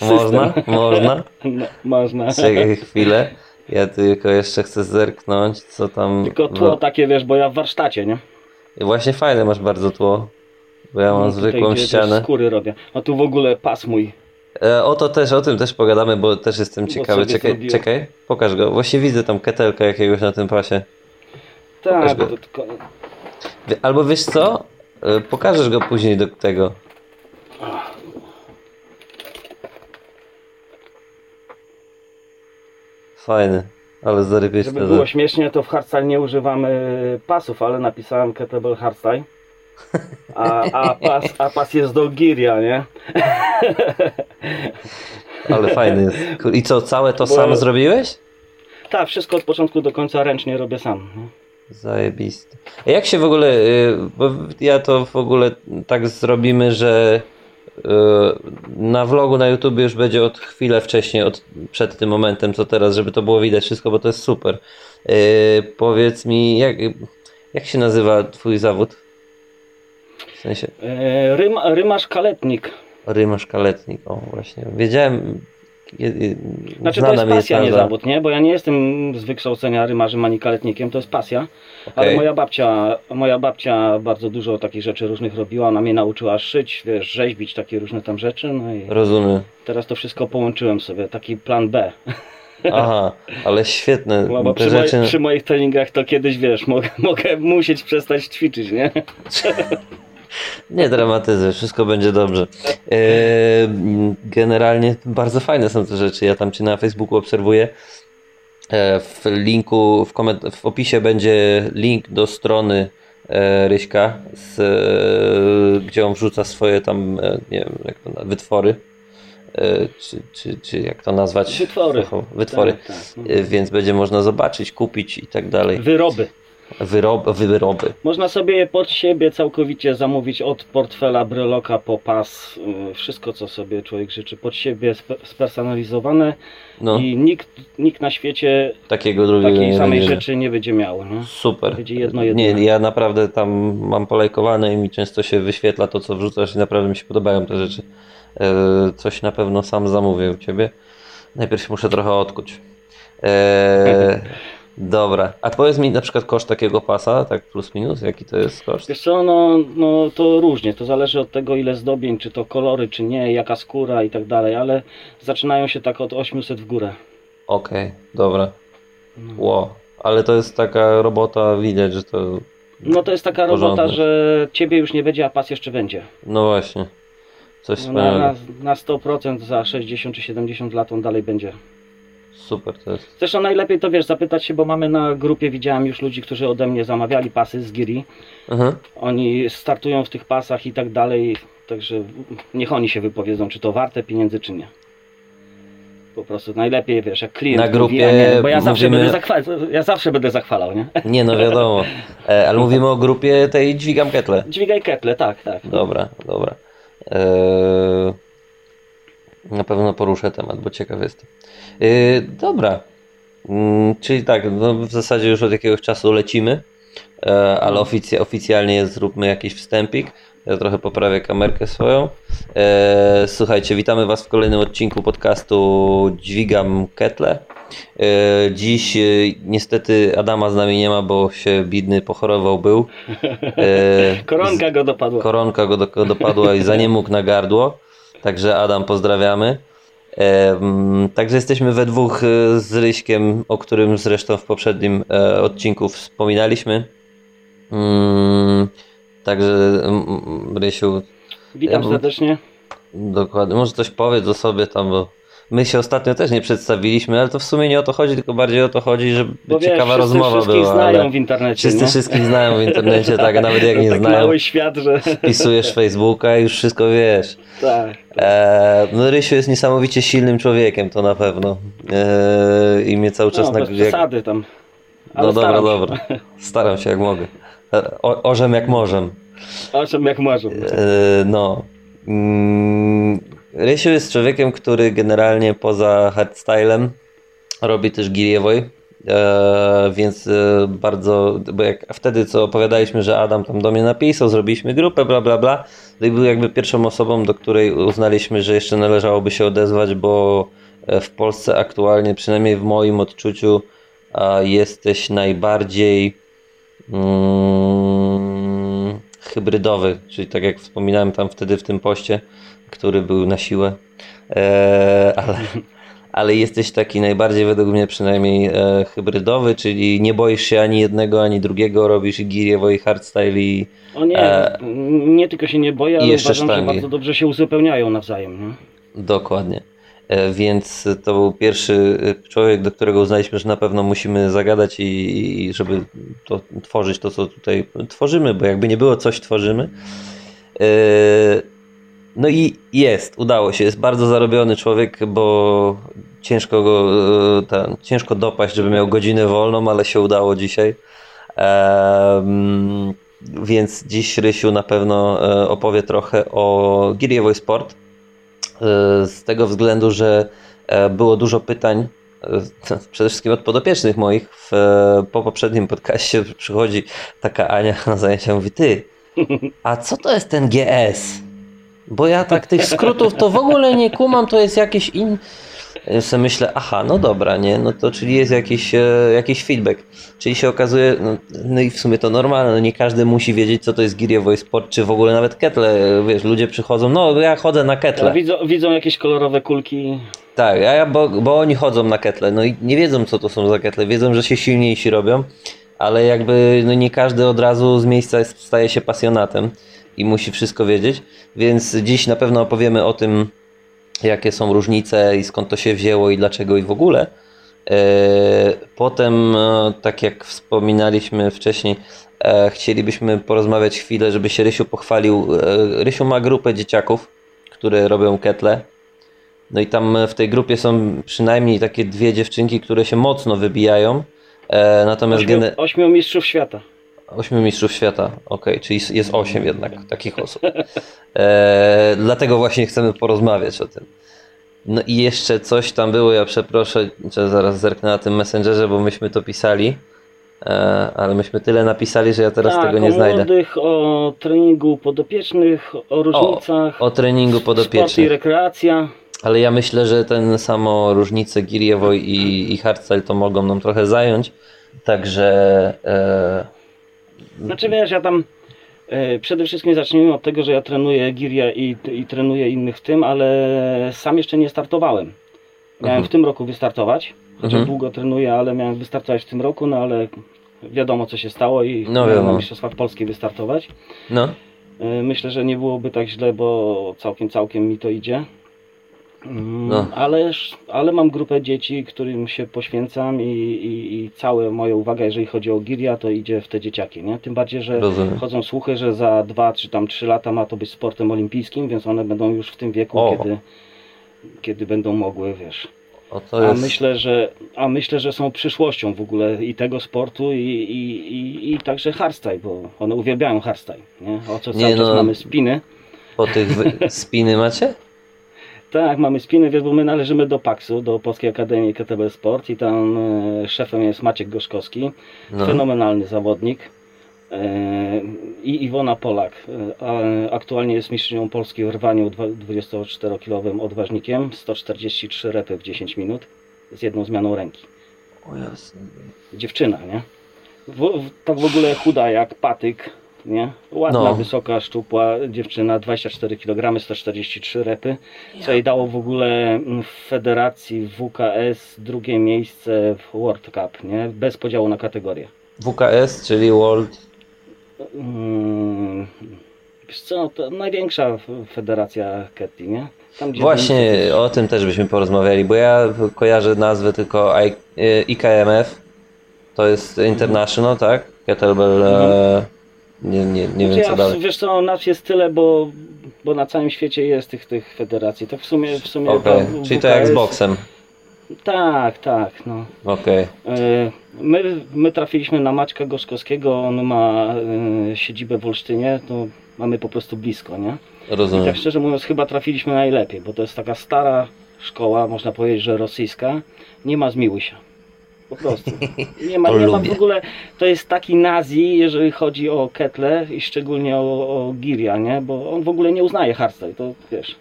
Można? Można? No, można. Czekaj chwilę. Ja tylko jeszcze chcę zerknąć, co tam... Tylko tło takie, wiesz, bo ja w warsztacie, nie? Właśnie fajne masz bardzo tło. Bo ja mam No, tutaj, zwykłą ścianę. skóry robię. A tu w ogóle pas mój. E, o to też, o tym też pogadamy, bo też jestem ciekawy. Czekaj, zrobiłem. czekaj, pokaż go. Właśnie widzę tam ketelkę jakiegoś na tym pasie. Tak, to tylko... Albo wiesz co? E, Pokażesz go później do tego. Fajny, ale zarybiście. Żeby było śmiesznie, to w hardstyle nie używamy pasów, ale napisałem kettlebell hardstyle. A, a, pas, a pas jest do giria, nie? Ale fajny jest. I co, całe to Bo- sam zrobiłeś? Tak, wszystko od początku do końca ręcznie robię sam. nie? Zajebiste. A jak się w ogóle, y, bo ja to w ogóle tak zrobimy, że na vlogu na YouTube już będzie od chwilę wcześniej, od, przed tym momentem, co teraz, żeby to było widać wszystko, bo to jest super. Y, Powiedz mi, jak, jak się nazywa twój zawód? W sensie, E, Rym, rymarz kaletnik. rymasz kaletnik, o właśnie, wiedziałem, je- je- Znaczy to jest pasja, nie zawód, nie? Bo ja nie jestem z wykształcenia rymarzem ani kaletnikiem, to jest pasja. Ale Okej. moja babcia, moja babcia bardzo dużo takich rzeczy różnych robiła. Ona mnie nauczyła szyć, wiesz, rzeźbić takie różne tam rzeczy. No i Rozumiem. teraz to wszystko połączyłem sobie, taki plan B. Aha, ale świetne. Te przy, rzeczy... moj, przy moich treningach to kiedyś, wiesz, mogę, mogę musieć przestać ćwiczyć, nie? Nie dramatyzuj, wszystko będzie dobrze. E, generalnie bardzo fajne są te rzeczy. Ja tam cię na Facebooku obserwuję. E, w linku, w, koment- w opisie będzie link do strony e, Ryśka, z, gdzie on wrzuca swoje tam, nie wiem, jak to wytwory. Czy, czy, czy jak to nazwać? Wytwory. Wytwory. Tak, tak, no. Więc będzie można zobaczyć, kupić i tak dalej. Wyroby. Wyrob, wyroby. Można sobie je pod siebie całkowicie zamówić od portfela, breloka po pas, y, wszystko co sobie człowiek życzy pod siebie spe- spersonalizowane No, i nikt, nikt na świecie takiego drugiego takiej nie samej będzie. rzeczy nie będzie miał. Nie? Super. Będzie jedno, Nie, jedyne. ja naprawdę tam mam polajkowane i mi często się wyświetla to, co wrzucasz i naprawdę mi się podobają te rzeczy. E, Coś na pewno sam zamówię u Ciebie. Najpierw muszę trochę odkuć. E, dobra. A powiedz mi na przykład koszt takiego pasa, tak plus minus, jaki to jest koszt? Wiesz co, no, no to różnie, to zależy od tego ile zdobień, czy to kolory, czy nie, jaka skóra i tak dalej, ale zaczynają się tak od 800 w górę. Okej, dobra. No. Ło. Ale to jest taka robota, widać, że to... No to jest taka robota, że ciebie już nie będzie, a pas jeszcze będzie. No właśnie. Coś No, na, na 100% za 60 czy 70 lat on dalej będzie. Super to jest. Zresztą najlepiej to wiesz, zapytać się, bo mamy na grupie, widziałem już ludzi, którzy ode mnie zamawiali pasy z Giri. Mhm. Oni startują w tych pasach i tak dalej, także niech oni się wypowiedzą, czy to warte pieniędzy, czy nie. Po prostu najlepiej, wiesz, jak klient Na mówi, grupie a nie, bo ja zawsze, mówimy- będę zachwalał, ja zawsze będę zachwalał, nie? Nie, no wiadomo. E, ale mówimy o grupie tej Dźwigam Ketle. Dźwigaj ketle, tak, tak. Dobra, dobra. Eee, na pewno poruszę temat, bo ciekaw jestem. Eee, dobra. Mm, czyli tak, no w zasadzie już od jakiegoś czasu lecimy, e, ale oficja, oficjalnie jest, zróbmy jakiś wstępik. Ja trochę poprawię kamerkę swoją. E, słuchajcie, witamy Was w kolejnym odcinku podcastu Dźwigam Ketle. E, dziś niestety Adama z nami nie ma, bo się bidny pochorował był. Koronka go dopadła. Koronka go do, dopadła i za nie mógł na gardło. Także Adam, pozdrawiamy. Także jesteśmy we dwóch e, z Ryśkiem, o którym zresztą w poprzednim e, odcinku wspominaliśmy. Mm, Także Rysiu, Witam Ja- serdecznie. dokładnie, może coś powiedz o sobie tam, bo my się ostatnio też nie przedstawiliśmy, ale to w sumie nie o to chodzi, tylko bardziej o to chodzi, żeby Bo ciekawa wszyscy rozmowa była. znają ale w internecie, Wszyscy nie? wszystkich znają w internecie, tak, nawet jak nie tak znają, mały świat, że... wpisujesz Facebooka i już wszystko wiesz. tak. E, no Rysiu jest niesamowicie silnym człowiekiem, to na pewno. E, I mnie cały czas No, na bez jak, przesady tam. Ale No dobra, dobra. Staram się jak mogę. E, O, orzem jak możem. O czym jak marzą. E, no. Mm, Rysiu jest człowiekiem, który generalnie poza hardstylem robi też giriewoj. E, więc e, bardzo, bo jak wtedy co opowiadaliśmy, że Adam tam do mnie napisał, zrobiliśmy grupę, bla bla bla, to i był jakby pierwszą osobą, do której uznaliśmy, że jeszcze należałoby się odezwać, bo e, w Polsce aktualnie, przynajmniej w moim odczuciu, e, jesteś najbardziej mm, hybrydowy, czyli tak jak wspominałem tam wtedy w tym poście, który był na siłę, e, ale, ale jesteś taki najbardziej według mnie przynajmniej e, hybrydowy, czyli nie boisz się ani jednego, ani drugiego, robisz i giriewo i hardstyle i O nie, E, nie tylko się nie boję, ale jeszcze uważam, że sztangi. bardzo dobrze się uzupełniają nawzajem. Nie? Dokładnie. E, Więc to był pierwszy człowiek, do którego uznaliśmy, że na pewno musimy zagadać i, i żeby to tworzyć to, co tutaj tworzymy, bo jakby nie było, coś tworzymy. E, No i jest, udało się. Jest bardzo zarobiony człowiek, bo ciężko go, e, ten, ciężko dopaść, żeby miał godzinę wolną, ale się udało dzisiaj. Em, Więc dziś Rysiu na pewno e, opowie trochę o Giriewo Sport. E, Z tego względu, że było dużo pytań, przede wszystkim od podopiecznych moich. W, po poprzednim podcaście przychodzi taka Ania na zajęcia mówi: Ty, a co to jest ten GS? Bo ja tak tych skrótów to w ogóle nie kumam, to jest jakiś in. Ja sobie myślę, aha, no dobra, nie, no to czyli jest jakiś, e, jakiś feedback. Czyli się okazuje, no, no i w sumie to normalne, no nie każdy musi wiedzieć, co to jest Giriewo Sport, czy w ogóle nawet ketle, wiesz, ludzie przychodzą, no ja chodzę na ketle. Widzą, widzą jakieś kolorowe kulki. Tak, ja, bo, bo oni chodzą na ketle, no i nie wiedzą, co to są za ketle, wiedzą, że się silniejsi robią, ale jakby no nie każdy od razu z miejsca staje się pasjonatem i musi wszystko wiedzieć, więc dziś na pewno opowiemy o tym, jakie są różnice i skąd to się wzięło i dlaczego i w ogóle. E, Potem, e, tak jak wspominaliśmy wcześniej, e, chcielibyśmy porozmawiać chwilę, żeby się Rysiu pochwalił. Rysiu ma grupę dzieciaków, które robią ketle. No i tam w tej grupie są przynajmniej takie dwie dziewczynki, które się mocno wybijają. Natomiast Ośmiu, gene... ośmiu mistrzów świata. Ośmiu mistrzów świata, okej, czyli jest osiem jednak takich osób. E, dlatego właśnie chcemy porozmawiać o tym. No i jeszcze coś tam było, ja przeproszę, że zaraz zerknę na tym messengerze, bo myśmy to pisali, e, ale myśmy tyle napisali, że ja teraz tak, tego nie o znajdę. młodych, o treningu podopiecznych, o różnicach. O treningu Sport i podopiecznych. rekreacja. Ale ja myślę, że ten samo różnice Giriewo i, i hardstyle to mogą nam trochę zająć. Także e, Znaczy wiesz, ja tam e, przede wszystkim zacznijmy od tego, że ja trenuję Giria i, i trenuję innych w tym, ale sam jeszcze nie startowałem. Miałem Mhm. w tym roku wystartować, chociaż Mhm. długo trenuję, ale miałem wystartować w tym roku, no ale wiadomo co się stało i No miałem na Mistrzostwach Polski wystartować. no, E, Myślę, że nie byłoby tak źle, bo całkiem, całkiem mi to idzie. Mm, No. Ale, ale mam grupę dzieci, którym się poświęcam i, i, i cała moja uwaga, jeżeli chodzi o Giria, to idzie w te dzieciaki, nie? Tym bardziej, że rozumiem. chodzą słuchy, że za dwa czy tam trzy lata ma to być sportem olimpijskim, więc one będą już w tym wieku, O. kiedy, kiedy będą mogły, wiesz. A jest... myślę, że, a myślę, że są przyszłością w ogóle i tego sportu i, i, i, i także hardstyle, bo one uwielbiają hardstyle, nie? O co Nie, cały czas no. mamy spiny. Po tych spiny macie? Tak, mamy spiny, wiesz, bo my należymy do PAKS-u, do Polskiej Akademii KTB Sport i tam e, szefem jest Maciek Gorzkowski, No. fenomenalny zawodnik e, i Iwona Polak. E, aktualnie jest mistrzynią Polski w rwaniu dwa- 24-kilowym odważnikiem, 143 repy w 10 minut z jedną zmianą ręki. O jasne. Dziewczyna, nie? W, w, tak w ogóle chuda jak patyk, nie? Ładna, No. wysoka, szczupła dziewczyna, 24 kg, 143 repy, co jej dało w ogóle mm, w federacji WKS drugie miejsce w World Cup, nie? Bez podziału na kategorie. WKS, czyli World... Mm, Wiesz co, to największa federacja Ketty, nie? Tam, Właśnie o tym też byśmy porozmawiali, bo ja kojarzę nazwę tylko I... y, IKMF. To jest International, tak? Kettlebell... E... Nie, nie, nie wiem Znaczy, co ja, dalej. Wiesz co, nas jest tyle, bo, bo na całym świecie jest tych, tych federacji. Tak w sumie, w sumie Okej, ta czyli to jak z boksem. Tak, tak. No. Okej. E, My, my trafiliśmy na Maćka Gorzkowskiego, on ma e, siedzibę w Olsztynie, to mamy po prostu blisko, nie? I Rozumiem. tak szczerze mówiąc chyba trafiliśmy najlepiej, bo to jest taka stara szkoła, można powiedzieć, że rosyjska, nie ma zmiłuj się. Po prostu. Nie ma, nie ma w ogóle, to jest taki nazi, jeżeli chodzi o ketle i szczególnie o, o Giria, nie? Bo on w ogóle nie uznaje hardstyle, to wiesz.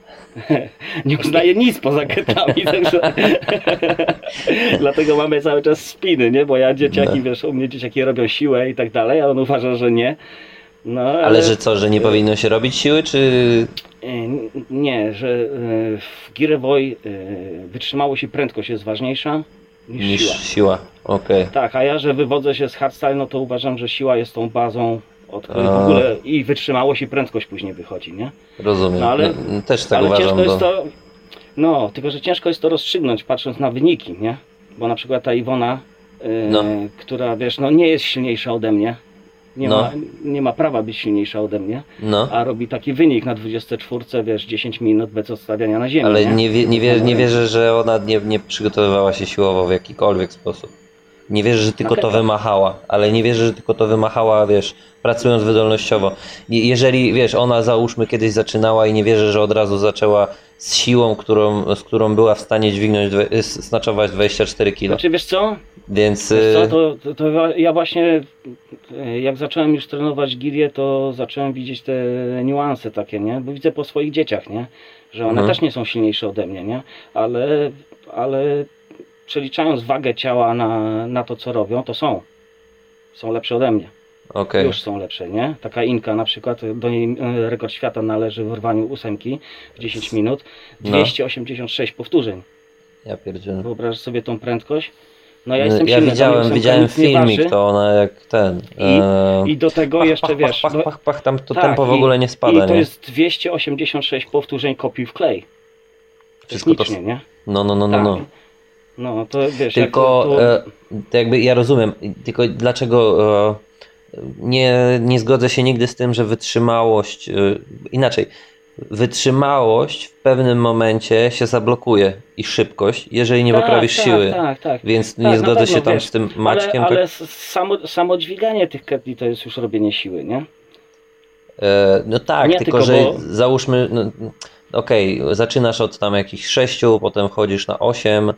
nie uznaje nic poza ketlami, także dlatego mamy cały czas spiny, nie? Bo ja dzieciaki, No. wiesz, u mnie dzieciaki robią siłę i tak dalej, a on uważa, że nie. No, ale, Ale że co, że nie powinno się robić siły, czy... E, Nie, że e, w Girewoj wytrzymałość i prędkość jest ważniejsza niż, niż siła. siła? Okej. Tak, a ja, że wywodzę się z hardstyle, no to uważam, że siła jest tą bazą, od której w ogóle i wytrzymałość i prędkość później wychodzi, nie? Rozumiem. No, ale- No, też tak Ale uważam, ciężko bo... jest to, no, tylko że ciężko jest to rozstrzygnąć patrząc na wyniki, nie? Bo na przykład ta Iwona, e, No. która wiesz, no nie jest silniejsza ode mnie, nie, No. ma, nie ma prawa być silniejsza ode mnie, No, a robi taki wynik na 24, wiesz, 10 minut bez odstawiania na ziemi, ale nie? nie, wie, nie, wie, nie wierzę, że ona nie, nie przygotowywała się siłowo w jakikolwiek sposób. Nie wierzę, że tylko Na to wymachała, ale nie wierzę, że tylko to wymachała, wiesz, pracując wydolnościowo. Je- Jeżeli, wiesz, ona załóżmy kiedyś zaczynała i nie wierzę, że od razu zaczęła z siłą, którą, z którą była w stanie dźwignąć, y, snaczować 24 kg. Znaczy wiesz co? Więc Wiesz co y, to, to, to ja właśnie e, jak zacząłem już trenować girię, to zacząłem widzieć te niuanse takie, nie? Bo widzę po swoich dzieciach, nie? Że one Mhm. też nie są silniejsze ode mnie, nie? Ale, ale przeliczając wagę ciała na, na to, co robią, to są. Są lepsze ode mnie. okej. Już są lepsze, nie? Taka Inka na przykład, do niej e, rekord świata należy w rwaniu ósemki w 10 minut. No. 286 powtórzeń. Ja pierdzielę. Wyobrażasz sobie tą prędkość? No ja Ja, jestem silny, dla mnie widziałem, widziałem nie filmik, to ona jak ten. I- e, I do tego pach, jeszcze pach, wiesz. Pach, no, pach, pach, pach, tam to tak, tempo w i- ogóle nie I spada, to nie? jest 286 powtórzeń kopiuj w klej. Wszystko to- nie? No, no, no, no. Tak. no. No to wiesz. Tylko to, to, e, to jakby ja rozumiem, tylko dlaczego e, nie, nie zgodzę się nigdy z tym, że wytrzymałość, e, inaczej, wytrzymałość w pewnym momencie się zablokuje i szybkość, jeżeli nie tak, poprawisz tak, siły. Tak, tak. Więc Tak, nie zgodzę pewno, się tam wiesz, z tym Maćkiem. Ale, ale tak, samo, samo dźwiganie tych ketli to jest już robienie siły, nie? e, no tak, Nie, tylko, tylko że bo- załóżmy, no, okej, zaczynasz od tam jakichś 6, potem wchodzisz na 8 e,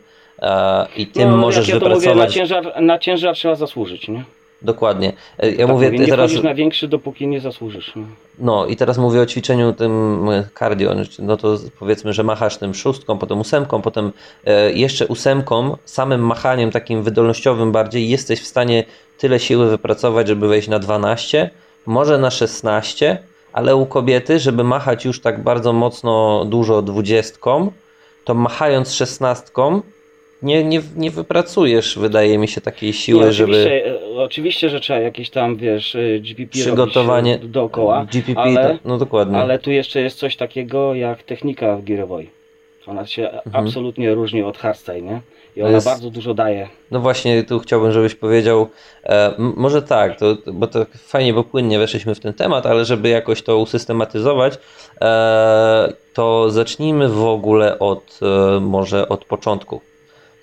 i tym no, możesz jak ja to mówię, na wypracować. ciężar, na ciężar trzeba zasłużyć, nie? Dokładnie. E, Ja tak mówię mówię, nie teraz. na większy, dopóki nie zasłużysz. No. No i teraz mówię o ćwiczeniu tym e, cardio. No to powiedzmy, że machasz tym szóstką, potem ósemką, potem e, jeszcze ósemką, samym machaniem takim wydolnościowym bardziej jesteś w stanie tyle siły wypracować, żeby wejść na 12, może na 16, ale u kobiety, żeby machać już tak bardzo mocno dużo dwudziestką, to machając szesnastką nie, nie, nie wypracujesz, wydaje mi się, takiej siły, nie, żeby oczywiście, e, oczywiście, że trzeba jakieś tam, wiesz, e, GPP przygotowanie robić e, dookoła, GPP, ale- to, no dokładnie. ale tu jeszcze jest coś takiego jak technika w girowej. Ona się absolutnie różni od hardstyle, nie? I ona Mhm. jest- bardzo dużo daje. No właśnie, tu chciałbym, żebyś powiedział, e, może tak, to, bo to fajnie, bo płynnie weszliśmy w ten temat, ale żeby jakoś to usystematyzować, e, to zacznijmy w ogóle od, e, może od początku.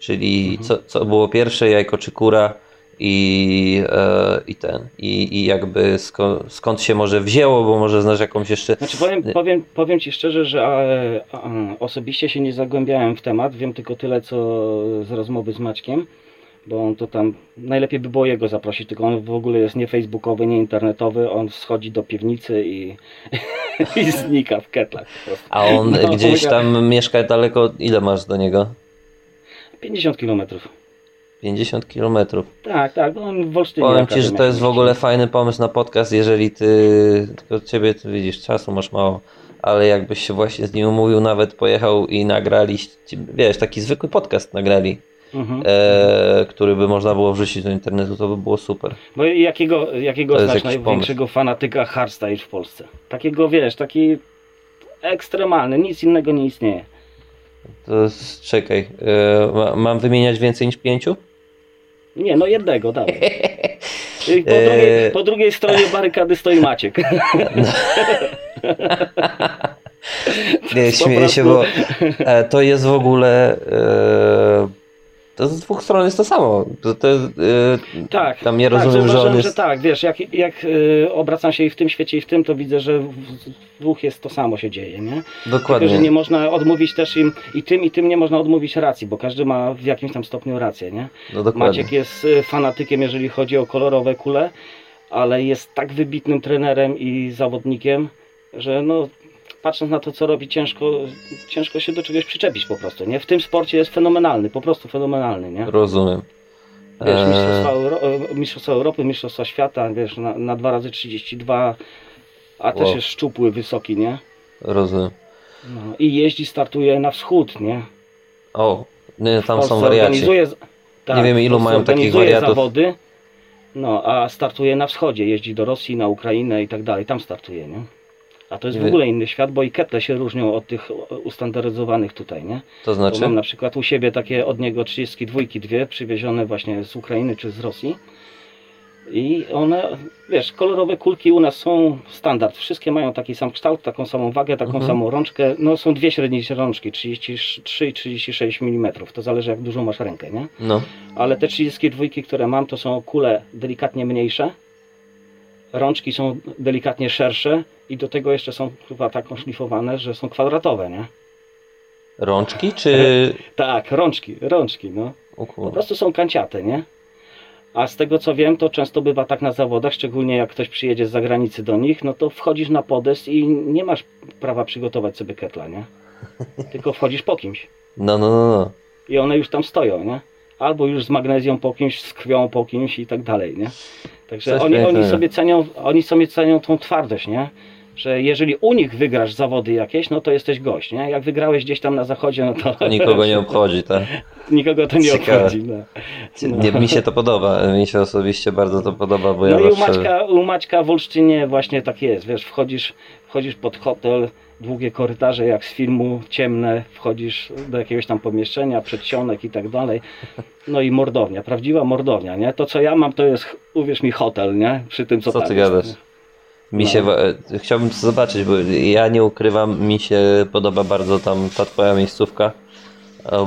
Czyli co, co było pierwsze, jajko czy kura i, e, i ten, i, i jakby sko, skąd się może wzięło, bo może znasz jakąś jeszcze... Znaczy powiem, powiem, powiem Ci szczerze, że e, e, osobiście się nie zagłębiałem w temat. Wiem tylko tyle, co z rozmowy z Maćkiem, bo on to tam, najlepiej by było jego zaprosić, tylko on w ogóle jest nie facebookowy, nie internetowy, on schodzi do piwnicy i, i znika w ketlach. A on No, gdzieś tam mieszka daleko, ile masz do niego? 50 kilometrów. 50 kilometrów. Tak, tak, no on w Olsztynie. Powiem ci, że to jest w ogóle fajny pomysł na podcast, jeżeli ty, tylko ciebie, ty widzisz, czasu masz mało, ale jakbyś się właśnie z nim umówił, nawet pojechał i nagrali, wiesz, taki zwykły podcast nagrali, Mhm. e, który by można było wrzucić do internetu, to by było super. Bo jakiego, jakiego jest znasz największego fanatyka hardstyle w Polsce? Takiego, wiesz, taki ekstremalny, nic innego nie istnieje. To jest, czekaj, e, ma, mam wymieniać więcej niż pięciu? Nie, no jednego, dawaj. I Po, drugiej, po drugiej stronie barykady stoi Maciek. Nie, Po śmieję się, bo e, to jest w ogóle. To z dwóch stron jest to samo. To, to, yy, Tak, Tam nie tak, rozumiem, że on zauważyłem, jest- że tak, wiesz, jak, jak y, obracam się i w tym świecie i w tym, to widzę, że w w dwóch jest to samo się dzieje, nie? Dokładnie. Tylko, że nie można odmówić też im i tym i tym nie można odmówić racji, bo każdy ma w jakimś tam stopniu rację, nie? No dokładnie. Maciek jest y, fanatykiem, jeżeli chodzi o kolorowe kule, ale jest tak wybitnym trenerem i zawodnikiem, że no patrząc na to, co robi, ciężko, ciężko się do czegoś przyczepić po prostu, nie? W tym sporcie jest fenomenalny, po prostu fenomenalny, nie? Rozumiem. Wiesz, Eee, mistrzostwa, Euro, e, mistrzostwa Europy, mistrzostwa świata, wiesz, na, na 2 razy 32 a też Wow. jest szczupły, wysoki, nie? rozumiem. No, I jeździ, startuje na wschód, nie? O, nie, tam są wariaci. Tak, Nie wiemy, ilu mają takich organizuje wariatów. zawody, no, a startuje na wschodzie, jeździ do Rosji, na Ukrainę i tak dalej, tam startuje, nie? A to jest w ogóle inny świat, bo i ketle się różnią od tych ustandaryzowanych tutaj, nie? To Bo znaczy? mam na przykład u siebie takie od niego 32 dwie przywiezione właśnie z Ukrainy czy z Rosji. I one, wiesz, kolorowe kulki u nas są standard. Wszystkie mają taki sam kształt, taką samą wagę, taką Mhm. samą rączkę. No są dwie średnie rączki, 33 i 36 mm. To zależy jak dużą masz rękę, nie? No, Ale te 32, które mam, to są kule delikatnie mniejsze. Rączki są delikatnie szersze i do tego jeszcze są chyba tak oszlifowane, że są kwadratowe, nie? rączki czy... Tak, rączki, rączki, no. Po prostu są kanciate, nie? A z tego co wiem, to często bywa tak na zawodach, szczególnie jak ktoś przyjedzie z zagranicy do nich, no to wchodzisz na podest i nie masz prawa przygotować sobie ketla, nie? Tylko wchodzisz po kimś. No, no, no, no. I one już tam stoją, nie? Albo już z magnezją po kimś, z krwią po kimś i tak dalej, nie? Także Coś oni, oni sobie cenią, oni sobie cenią tą twardość, nie? Że jeżeli u nich wygrasz zawody jakieś, no to jesteś gość, nie? Jak wygrałeś gdzieś tam na zachodzie, no to, To nikogo nie obchodzi, tak? nikogo to nie Ciekawe. obchodzi. No. No. Nie, mi się to podoba, mi się osobiście bardzo to podoba, bo ja No i u zawsze... Maćka, u Maćka w Olsztynie właśnie tak jest, wiesz, wchodzisz, wchodzisz pod hotel, długie korytarze jak z filmu, ciemne, wchodzisz do jakiegoś tam pomieszczenia, przedsionek i tak dalej, no i mordownia, prawdziwa mordownia, nie? To co ja mam to jest, uwierz mi, hotel, nie? Przy tym co, Co tam ty jest, gadasz? Mi No. się, e, chciałbym to zobaczyć, bo ja nie ukrywam, mi się podoba bardzo tam ta twoja miejscówka,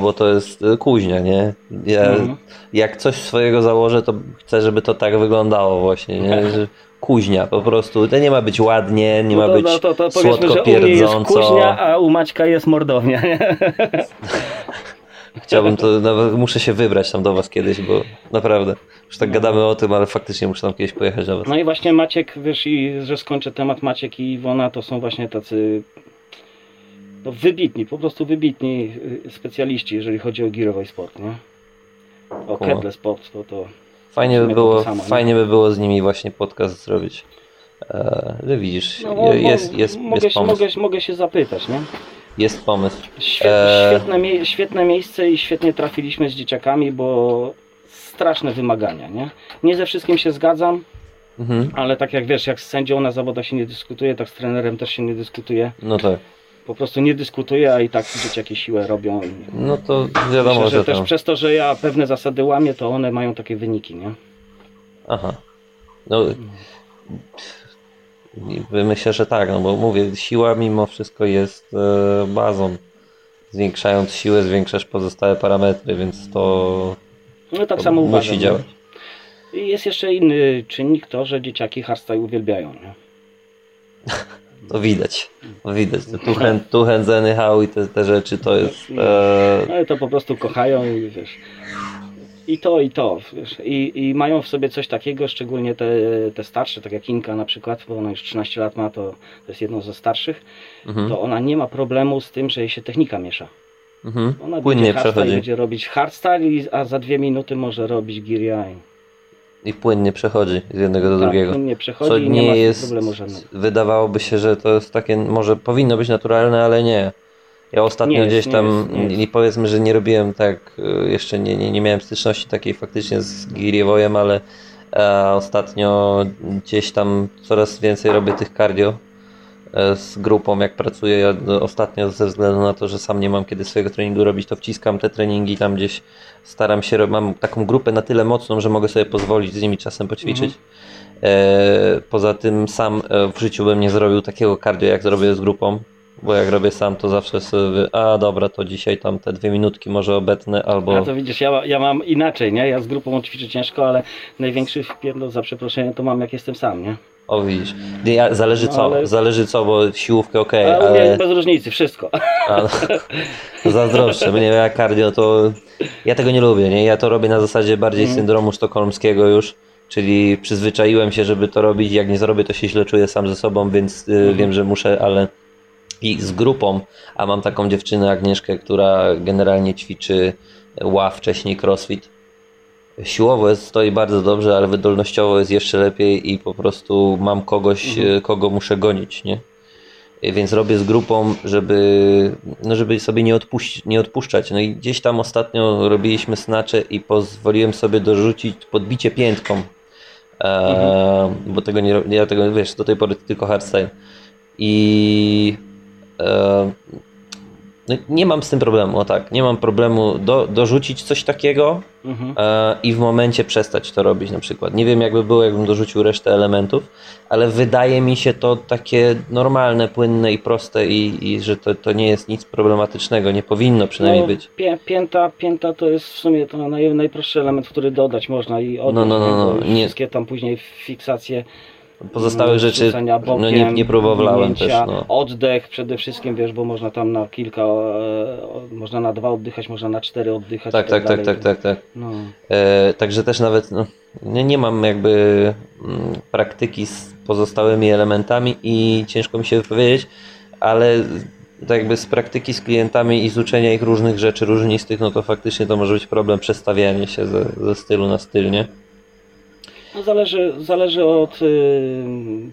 bo to jest e, kuźnia, nie? Ja, Mhm. Jak coś swojego założę, to chcę, żeby to tak wyglądało właśnie, nie? Że kuźnia po prostu, to nie ma być ładnie, nie ma no to, być no, to, to powiedzmy, słodko że jest kuźnia, a u Maćka jest mordownia, nie? Chciałbym to, nawet muszę się wybrać tam do was kiedyś, bo naprawdę, już tak gadamy o tym, ale faktycznie muszę tam kiedyś pojechać do was. No i właśnie Maciek, wiesz, i że skończę temat Maciek i Iwona, to są właśnie tacy no, wybitni, po prostu wybitni y, specjaliści, jeżeli chodzi o girowy sport, nie? O Kumam. kedle sport, to to... Fajnie by było, samo, nie? fajnie by było z nimi właśnie podcast zrobić. E, że widzisz, No, jest, jest, mogę, jest się, pomysł. mogę, mogę się zapytać, nie? Jest pomysł. Świetne, Eee. świetne, mie- świetne miejsce i świetnie trafiliśmy z dzieciakami, bo straszne wymagania, nie? Nie ze wszystkim się zgadzam, Mhm. ale tak jak wiesz, jak z sędzią na zawodach się nie dyskutuje, tak z trenerem też się nie dyskutuje. No tak. Po prostu nie dyskutuje, a i tak dzieciaki siłę robią. No to wiadomo, Myślę, że że też tam. przez to, że ja pewne zasady łamię, to one mają takie wyniki, nie? Aha. No. Myślę, że tak, no bo mówię, siła mimo wszystko jest e, bazą. Zwiększając siłę, zwiększasz pozostałe parametry, więc to, No tak to samo musi uważam. nie? działać. I jest jeszcze inny czynnik, to, że dzieciaki hardstyle uwielbiają, nie? To widać. To widać. Tu, chędzeny hał i te, te rzeczy to jest. E, Ale to po prostu kochają i wiesz. I to, i to. Wiesz, i, I mają w sobie coś takiego, szczególnie te, te starsze, tak jak Inka na przykład, bo ona już 13 lat ma, to, to jest jedną ze starszych, mhm, to ona nie ma problemu z tym, że jej się technika miesza. mhm. Ona Płynnie będzie przechodzi. będzie robić hardstyle, a za dwie minuty może robić giria. I, I płynnie przechodzi z jednego do tak, drugiego. płynnie przechodzi Co i nie, nie jest. Wydawałoby się, że to jest takie, może powinno być naturalne, ale nie. Ja ostatnio jest, gdzieś tam, jest, jest. nie powiedzmy, że nie robiłem tak, y, jeszcze nie, nie, nie miałem styczności takiej faktycznie z Giriewojem, ale e, ostatnio gdzieś tam coraz więcej robię tych cardio z grupą, jak pracuję. Ja ostatnio ze względu na to, że sam nie mam kiedy swojego treningu robić, to wciskam te treningi tam gdzieś, staram się, mam taką grupę na tyle mocną, że mogę sobie pozwolić z nimi czasem poćwiczyć. E, poza tym sam e, w życiu bym nie zrobił takiego cardio, jak zrobię z grupą. Bo jak robię sam, to zawsze sobie, a dobra, to dzisiaj tam te dwie minutki może obetnę, albo... A to widzisz, ja, ja mam inaczej, nie? Ja z grupą ćwiczę ciężko, ale największy wpierdol za przeproszeniem to mam jak jestem sam, nie? O widzisz, ja, zależy No, co, ale- zależy co, bo siłówkę okej, Ale, u mnie ale... bez różnicy, wszystko. A, no, zazdroszczę, bo nie ja cardio to... Ja tego nie lubię, nie? Ja to robię na zasadzie bardziej Mhm. syndromu sztokholmskiego już, czyli przyzwyczaiłem się, żeby to robić, jak nie zrobię, to się źle czuję sam ze sobą, więc Mhm. wiem, że muszę, ale... I z grupą, a mam taką dziewczynę Agnieszkę, która generalnie ćwiczy ła wcześniej crossfit. Siłowo jest, stoi bardzo dobrze, ale wydolnościowo jest jeszcze lepiej i po prostu mam kogoś, Mhm. e, kogo muszę gonić, nie? E, Więc robię z grupą, żeby, no żeby sobie nie, odpuść, nie odpuszczać. No i gdzieś tam ostatnio robiliśmy snacze i pozwoliłem sobie dorzucić podbicie piętką. E, Bo tego nie, ja tego, wiesz, do tej pory tylko hardstyle. I e, no, nie mam z tym problemu, o tak, nie mam problemu do, dorzucić coś takiego Mhm. e, i w momencie przestać to robić na przykład. Nie wiem jakby było, jakbym dorzucił resztę elementów, ale wydaje mi się to takie normalne, płynne i proste i, i że to, to nie jest nic problematycznego, nie powinno przynajmniej No, być. Pię, pięta, pięta to jest w sumie to naj, najprostszy element, który dodać można i oddać. No, no, no, no, Wszystkie tam później fiksacje. Pozostałe mm, rzeczy bokiem, no, nie, nie próbowałem też. No. Oddech przede wszystkim, wiesz, bo można tam na kilka, e, można na dwa oddychać, można na cztery oddychać. Tak, tak, tak, dalej. tak, tak, tak. No. E, także też nawet no, nie, nie mam jakby mm, praktyki z pozostałymi elementami i ciężko mi się wypowiedzieć, ale tak jakby z praktyki z klientami i z uczenia ich różnych rzeczy różnistych, no to faktycznie to może być problem przestawiania się ze, ze stylu na styl, nie? No zależy, zależy od y,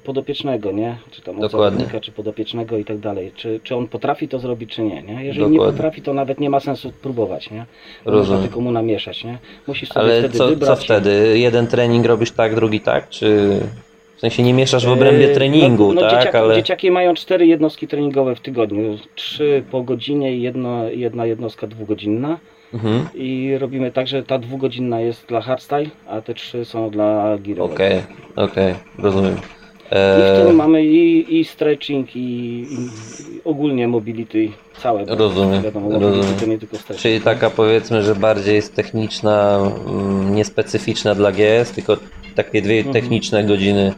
podopiecznego, nie? Czy tam od Dokładnie. zawodnika, czy podopiecznego i tak dalej. Czy, czy on potrafi to zrobić, czy nie, nie? Jeżeli Dokładnie. nie potrafi, to nawet nie ma sensu próbować, nie? Rozumiem. Można tylko mu namieszać, nie? Musisz sobie Ale wtedy co, wybrać. co wtedy? Jeden trening robisz tak, drugi tak? Czy w sensie nie mieszasz w obrębie Yy, treningu, no, no, tak? Dzieciaki, Ale dzieciaki mają cztery jednostki treningowe w tygodniu. Trzy po godzinie i jedno, jedna jednostka dwugodzinna. Mhm. I robimy tak, że ta dwugodzinna jest dla hardstyle, a te trzy są dla girowych. okej, okej, rozumiem. I E, wtedy mamy i, i stretching, i, i ogólnie mobility całe. Rozumiem, Wiadomo, rozumiem. to nie tylko stretching. Czyli taka powiedzmy, że bardziej jest techniczna, mm, niespecyficzna dla GS, tylko takie dwie Mhm. techniczne godziny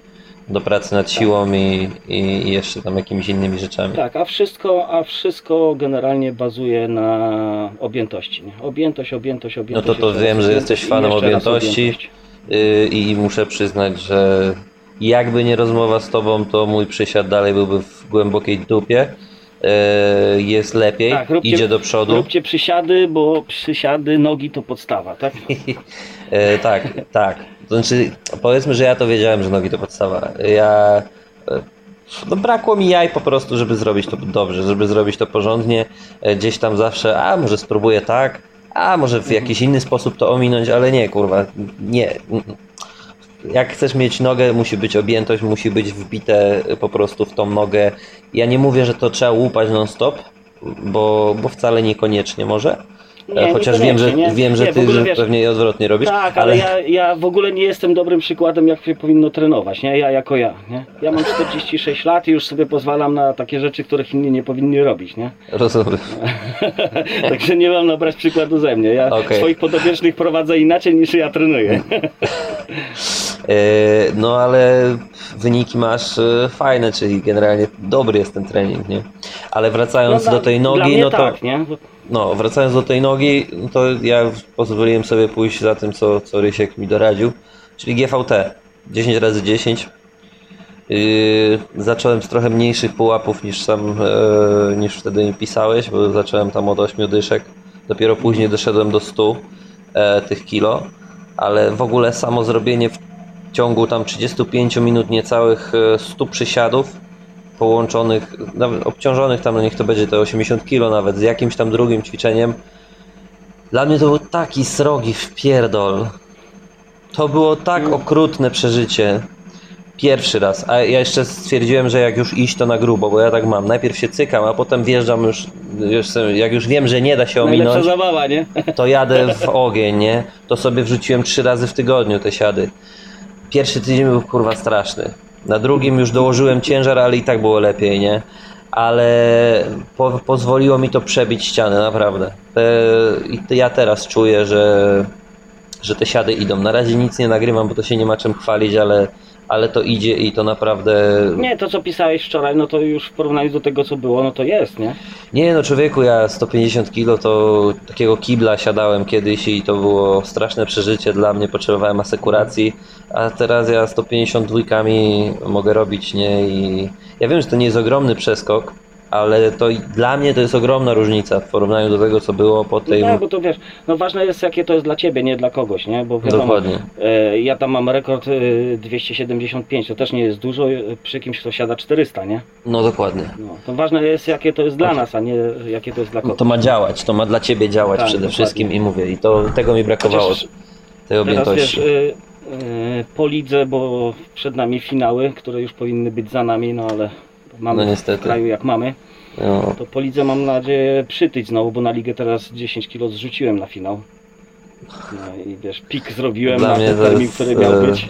do pracy nad siłą i, i i jeszcze tam jakimiś innymi rzeczami. Tak, a wszystko, a wszystko generalnie bazuje na objętości. Nie? Objętość, objętość, objętość. No to to wiem, że jesteś fanem objętości. objętość. Y, I muszę przyznać, że jakby nie rozmowa z tobą, to mój przysiad dalej byłby w głębokiej dupie. Y, Jest lepiej, Tak, róbcie- idzie do przodu. Róbcie przysiady, bo przysiady, nogi to podstawa, tak? E, tak, tak. To znaczy, powiedzmy, że ja to wiedziałem, że nogi to podstawa. Ja. No brakło mi jaj po prostu, żeby zrobić to dobrze, żeby zrobić to porządnie. E, Gdzieś tam zawsze, a może spróbuję tak, a może w jakiś inny sposób to ominąć, ale nie, kurwa, nie. Jak chcesz mieć nogę, musi być objętość, musi być wbite po prostu w tą nogę. Ja nie mówię, że to trzeba łupać non-stop, bo, bo wcale niekoniecznie może. Nie, E, Chociaż wiem, że, nie. wiem, że Nie, ty że wiesz- pewnie odwrotnie robisz. Tak, ale, ja, ja w ogóle nie jestem dobrym przykładem, jak się powinno trenować, nie? Ja jako ja, nie? Ja mam 46 lat i już sobie pozwalam na takie rzeczy, których inni nie powinni robić, nie? Rozumiem. Także nie mam nabrać przykładu ze mnie. Ja Okej. swoich podopiecznych prowadzę inaczej niż ja trenuję. E, No ale wyniki masz e, fajne, czyli generalnie dobry jest ten trening, nie? Ale wracając No, do tej nogi, no to tak, nie? No, wracając do tej nogi, no to ja pozwoliłem sobie pójść za tym, co, co Rysiek mi doradził, czyli GVT 10 razy 10 Yy, zacząłem z trochę mniejszych pułapów niż sam, e, niż wtedy mi pisałeś, bo zacząłem tam od 8 dyszek. Dopiero później doszedłem do 100 e, tych kilo, ale w ogóle samo zrobienie w ciągu tam 35 minut niecałych e, 100 przysiadów połączonych, nawet obciążonych tam, no niech to będzie te 80 kilo nawet z jakimś tam drugim ćwiczeniem. Dla mnie to był taki srogi wpierdol. To było tak Mm. okrutne przeżycie. Pierwszy raz, a ja jeszcze stwierdziłem, że jak już iść to na grubo, bo ja tak mam. Najpierw się cykam, a potem wjeżdżam już, już jak już wiem, że nie da się Najlepsza ominąć, zabawa, nie? to jadę w ogień, nie? To sobie wrzuciłem trzy razy w tygodniu te siady. Pierwszy tydzień był kurwa straszny. Na drugim już dołożyłem ciężar, ale i tak było lepiej, nie? ale po, pozwoliło mi to przebić ścianę, naprawdę. Te, I ja teraz czuję, że, że te siady idą. Na razie nic nie nagrywam, bo to się nie ma czym chwalić, ale, ale to idzie i to naprawdę. Nie, to co pisałeś wczoraj, no to już w porównaniu do tego co było, no to jest, nie? Nie no człowieku, ja 150 kg to takiego kibla siadałem kiedyś i to było straszne przeżycie dla mnie, potrzebowałem asekuracji, a teraz ja 152 mogę robić, nie? I ja wiem, że to nie jest ogromny przeskok, ale to dla mnie to jest ogromna różnica w porównaniu do tego, co było po tej... No tak, bo to wiesz, no ważne jest jakie to jest dla ciebie, nie dla kogoś, nie? Bo wiadomo, Dokładnie. e, ja tam mam rekord e, 275, to też nie jest dużo, e, przy kimś kto siada 400, nie? No dokładnie. No, to ważne jest jakie to jest dla nas, a nie jakie to jest dla No kogoś. to ma działać, to ma dla ciebie działać Tak, przede dokładnie. wszystkim i mówię, i to tego mi brakowało, Chociaż tej Teraz wiesz, objętości. y, y, po lidze, bo przed nami finały, które już powinny być za nami, no ale mamy No niestety. w kraju jak mamy, No, to po lidze mam nadzieję przytyć znowu, bo na ligę teraz 10 kg zrzuciłem na finał. No i wiesz, pik zrobiłem Dla na mnie ten termin, który miał e, być.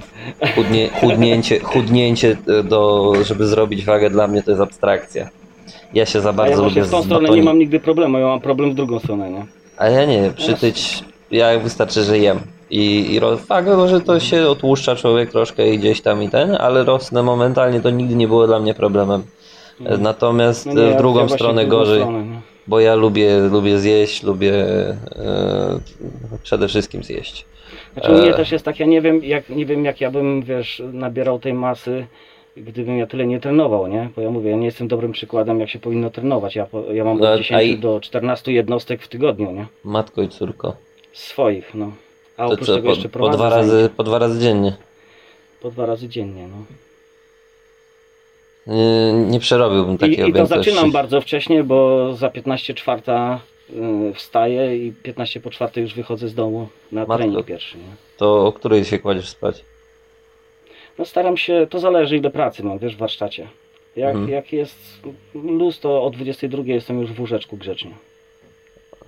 chudnie, chudnięcie, chudnięcie e, do, żeby zrobić wagę dla mnie to jest abstrakcja. Ja się za ja bardzo właśnie lubię w tą stronę nie mam nigdy problemu, ja mam problem w drugą stronę, nie? A ja nie, przytyć, ja wystarczy, że jem. I, i fakt, no, że to się otłuszcza człowiek troszkę i gdzieś tam i ten, ale rosnę momentalnie, to nigdy nie było dla mnie problemem. E, Natomiast No nie, w drugą ja stronę drugą gorzej, stronę, bo ja lubię, lubię zjeść, lubię e, przede wszystkim zjeść. Znaczy mnie E. też jest tak, ja nie wiem jak, nie wiem jak ja bym, wiesz, nabierał tej masy, gdybym ja tyle nie trenował, nie? Bo ja mówię, ja nie jestem dobrym przykładem jak się powinno trenować. Ja, po- ja mam No, od a 10 i- do 14 jednostek w tygodniu, nie? Matko i córko. Swoich, no. A To oprócz co, tego po, jeszcze po, prowadzę dwa zajęcia. razy, po dwa razy dziennie. po dwa razy dziennie, no. Nie, nie przerobiłbym I, takiej I to objętości. zaczynam bardzo wcześnie, bo za 15 czwarta y, wstaję i 15 po czwartej już wychodzę z domu na Matko. trening pierwszy, nie? To o której się kładziesz spać? No staram się, to zależy ile pracy mam, wiesz, w warsztacie. Jak, Mhm. jak jest luz, to o 22 jestem już w łóżeczku grzecznie.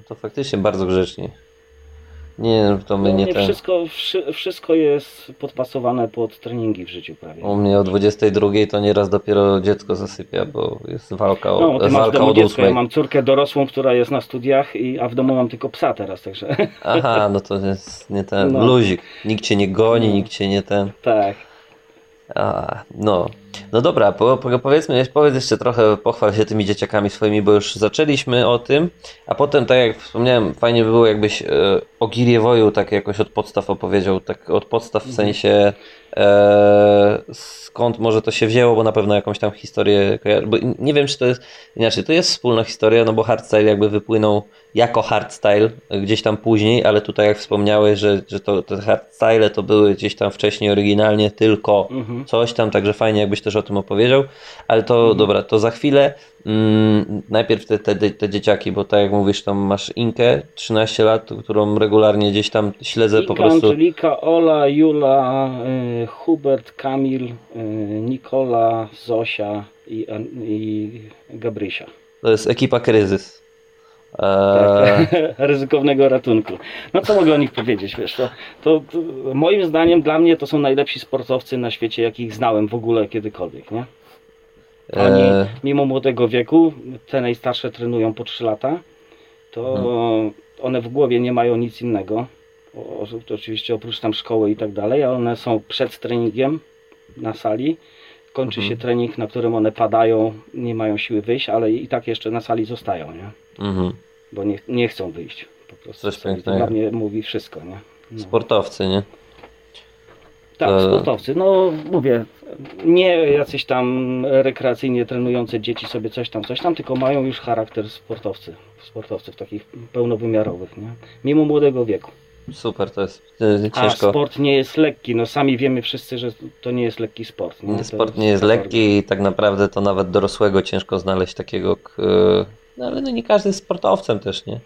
To faktycznie bardzo grzecznie. Nie, to my No, nie nie ten. wszystko, wszy, wszystko jest podpasowane pod treningi w życiu prawie. U mnie o 22 to nieraz dopiero dziecko zasypia, bo jest walka o, No, ty masz walka od dziecko, ja 8. mam córkę dorosłą, która jest na studiach, i, a w domu mam tylko psa teraz, także Aha, no to jest nie ten No. luzik. Nikt cię nie goni, No. nikt cię nie ten. tak. A, no. No dobra, po, po, powiedzmy, powiedz jeszcze trochę, pochwal się tymi dzieciakami swoimi, bo już zaczęliśmy o tym, a potem, tak jak wspomniałem, fajnie by było, jakbyś e, o Giriewoju tak jakoś od podstaw opowiedział, tak od podstaw w sensie e, skąd może to się wzięło, bo na pewno jakąś tam historię kojarzy, bo nie wiem, czy to jest, inaczej, to jest wspólna historia, no bo hardstyle jakby wypłynął jako hardstyle gdzieś tam później, ale tutaj jak wspomniałeś, że, że to, te hardstyle to były gdzieś tam wcześniej oryginalnie tylko Mhm. coś tam, także fajnie jakbyś też o tym opowiedział, ale to dobra, to za chwilę mm, najpierw te, te, te dzieciaki, bo tak jak mówisz, tam masz Inkę, 13 lat, którą regularnie gdzieś tam śledzę po Inka, prostu. Angelika, Ola, Jula, y, Hubert, Kamil, y, Nikola, Zosia i, i Gabrysia. To jest ekipa kryzys. Tak. Eee, ryzykownego ratunku. No co mogę o nich powiedzieć, wiesz, to, to, to moim zdaniem dla mnie to są najlepsi sportowcy na świecie, jakich znałem w ogóle kiedykolwiek, nie? Oni eee, mimo młodego wieku, te najstarsze trenują po 3 lata, to Mhm. one w głowie nie mają nic innego, o, oczywiście oprócz tam szkoły i tak dalej, ale one są przed treningiem na sali, kończy Mhm. się trening, na którym one padają, nie mają siły wyjść, ale i tak jeszcze na sali zostają, nie? mhm. bo nie, nie chcą wyjść. Po prostu Coś pięknego. dla mnie mówi wszystko, nie? No. Sportowcy, nie? Tak, to- sportowcy. No mówię, nie jacyś tam rekreacyjnie trenujące dzieci sobie coś tam, coś tam, tylko mają już charakter sportowcy. Sportowców takich pełnowymiarowych, nie? Mimo młodego wieku. Super, to jest e, A ciężko. sport nie jest lekki. No sami wiemy wszyscy, że to nie jest lekki sport. Nie? Sport nie jest lekki i tak naprawdę to nawet dorosłego ciężko znaleźć takiego, k- no ale no nie każdy jest sportowcem też, nie?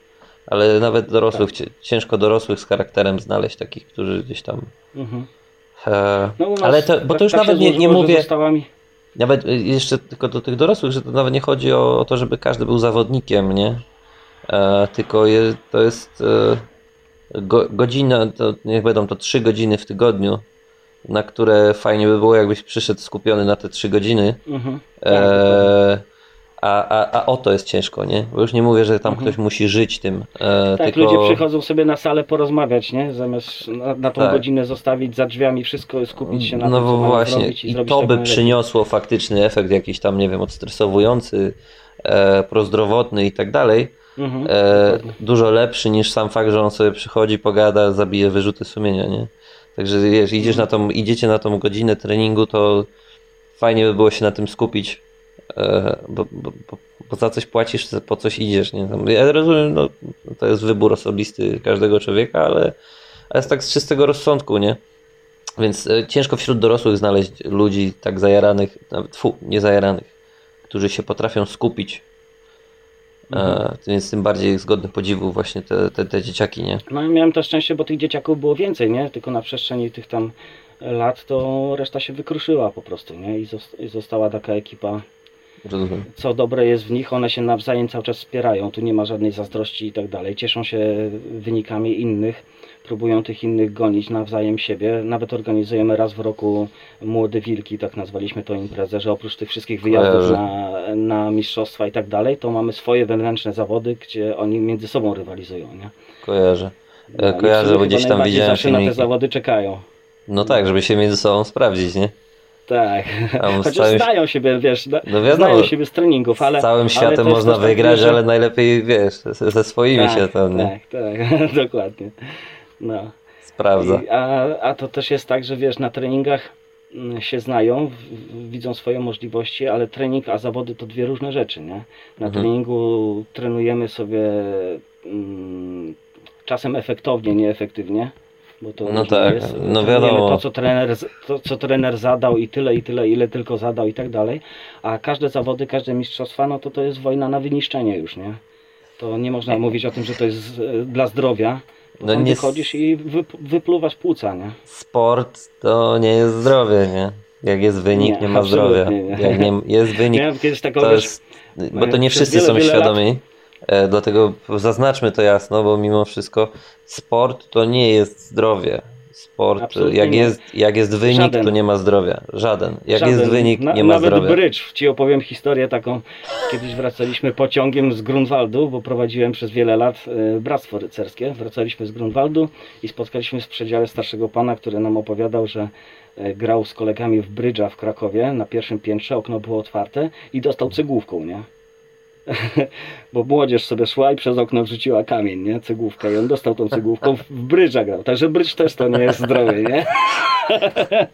Ale nawet dorosłych, Tak. ciężko dorosłych z charakterem znaleźć takich, którzy gdzieś tam... Mhm. E, No, ale to, bo tak- to już tak nawet nie, nie mówię, Została mi... nawet y, jeszcze tylko do tych dorosłych, że to nawet nie chodzi o, o to, żeby każdy był zawodnikiem, nie? E, tylko je, to jest e, go, godzina, to niech będą to trzy godziny w tygodniu, na które fajnie by było, jakbyś przyszedł skupiony na te trzy godziny. Mhm. Tak, E, A, a, a o to jest ciężko, nie? Bo już nie mówię, że tam Mhm. ktoś musi żyć tym. E, Tak, tylko... ludzie przychodzą sobie na salę porozmawiać, nie? Zamiast na, na tą Tak. godzinę zostawić za drzwiami wszystko, skupić się na No tym, co właśnie, i, i to by przyniosło faktyczny efekt jakiś tam, nie wiem, odstresowujący, e, prozdrowotny i tak dalej. Mhm, E, dużo lepszy niż sam fakt, że on sobie przychodzi, pogada, zabije wyrzuty sumienia, nie? Także wiesz, idziesz na tą, idziecie na tą godzinę treningu, to fajnie by było się na tym skupić, bo, bo, bo, bo za coś płacisz, po coś idziesz, nie? Ja rozumiem, no, to jest wybór osobisty każdego człowieka, ale, ale jest tak z czystego rozsądku, nie? Więc e, ciężko wśród dorosłych znaleźć ludzi tak zajaranych, nawet fu, nie zajaranych, którzy się potrafią skupić. E, więc tym bardziej godne podziwu właśnie te, te, te dzieciaki, nie? No i miałem to szczęście, bo tych dzieciaków było więcej, nie? Tylko na przestrzeni tych tam lat to reszta się wykruszyła po prostu, nie? I została taka ekipa. Rozumiem. Co dobre jest w nich, one się nawzajem cały czas wspierają. Tu nie ma żadnej zazdrości i tak dalej. Cieszą się wynikami innych, próbują tych innych gonić nawzajem siebie. Nawet organizujemy raz w roku Młode Wilki, tak nazwaliśmy to imprezę, że oprócz tych wszystkich wyjazdów na, na mistrzostwa i tak dalej, to mamy swoje wewnętrzne zawody, gdzie oni między sobą rywalizują, nie? Kojarzę. No, kojarzę, bo gdzieś tam widziałem zawsze na te filmiki. zawody czekają. No tak, żeby się między sobą sprawdzić, nie? Tak. Chociaż całym- znają siebie, wiesz, no, No wiadomo, znają siebie z treningów, ale... Z całym światem to można tak, wygrać, że- ale najlepiej, wiesz, ze, swoimi tak, się tam nie? Tak, tak, dokładnie. No. sprawdza. I, a, a to też jest tak, że wiesz, na treningach mm, się znają, widzą swoje możliwości, ale trening a zawody to dwie różne rzeczy, nie? Na Mhm. treningu trenujemy sobie mm, czasem efektownie, nieefektywnie. Bo to No tak, jest. no wiadomo. To co, trener, to, co trener zadał i tyle, i tyle, ile tylko zadał i tak dalej. A każde zawody, każde mistrzostwa, no to to jest wojna na wyniszczenie już, nie? To nie można mówić o tym, że to jest e, dla zdrowia. No nie wychodzisz i wyp- wypluwasz płuca, nie? Sport to nie jest zdrowie, nie? Jak jest wynik, nie, Nie, ma zdrowia. nie. Jak nie, jest wynik, Miałem kiedyś taką, to wiesz, jest, bo to nie wszyscy wiele, są wiele świadomi. E, dlatego zaznaczmy to jasno, bo mimo wszystko sport to nie jest zdrowie. Sport, Absolutnie jak nie. jest, jak jest wynik, Żaden. to nie ma zdrowia. Żaden. Jak żaden- jest wynik, na- nie ma nawet zdrowia. brycz. Ci opowiem historię taką. Kiedyś wracaliśmy pociągiem z Grunwaldu, bo prowadziłem przez wiele lat e, bractwo rycerskie. Wracaliśmy z Grunwaldu i spotkaliśmy w przedziale starszego pana, który nam opowiadał, że e, grał z kolegami w brydża w Krakowie na pierwszym piętrze, okno było otwarte i dostał cegłówką, nie? Bo młodzież sobie szła i przez okno wrzuciła kamień, nie? Cegłówkę i on dostał tą cegłówką, w brydża grał. Także brydż też to nie jest zdrowie, nie?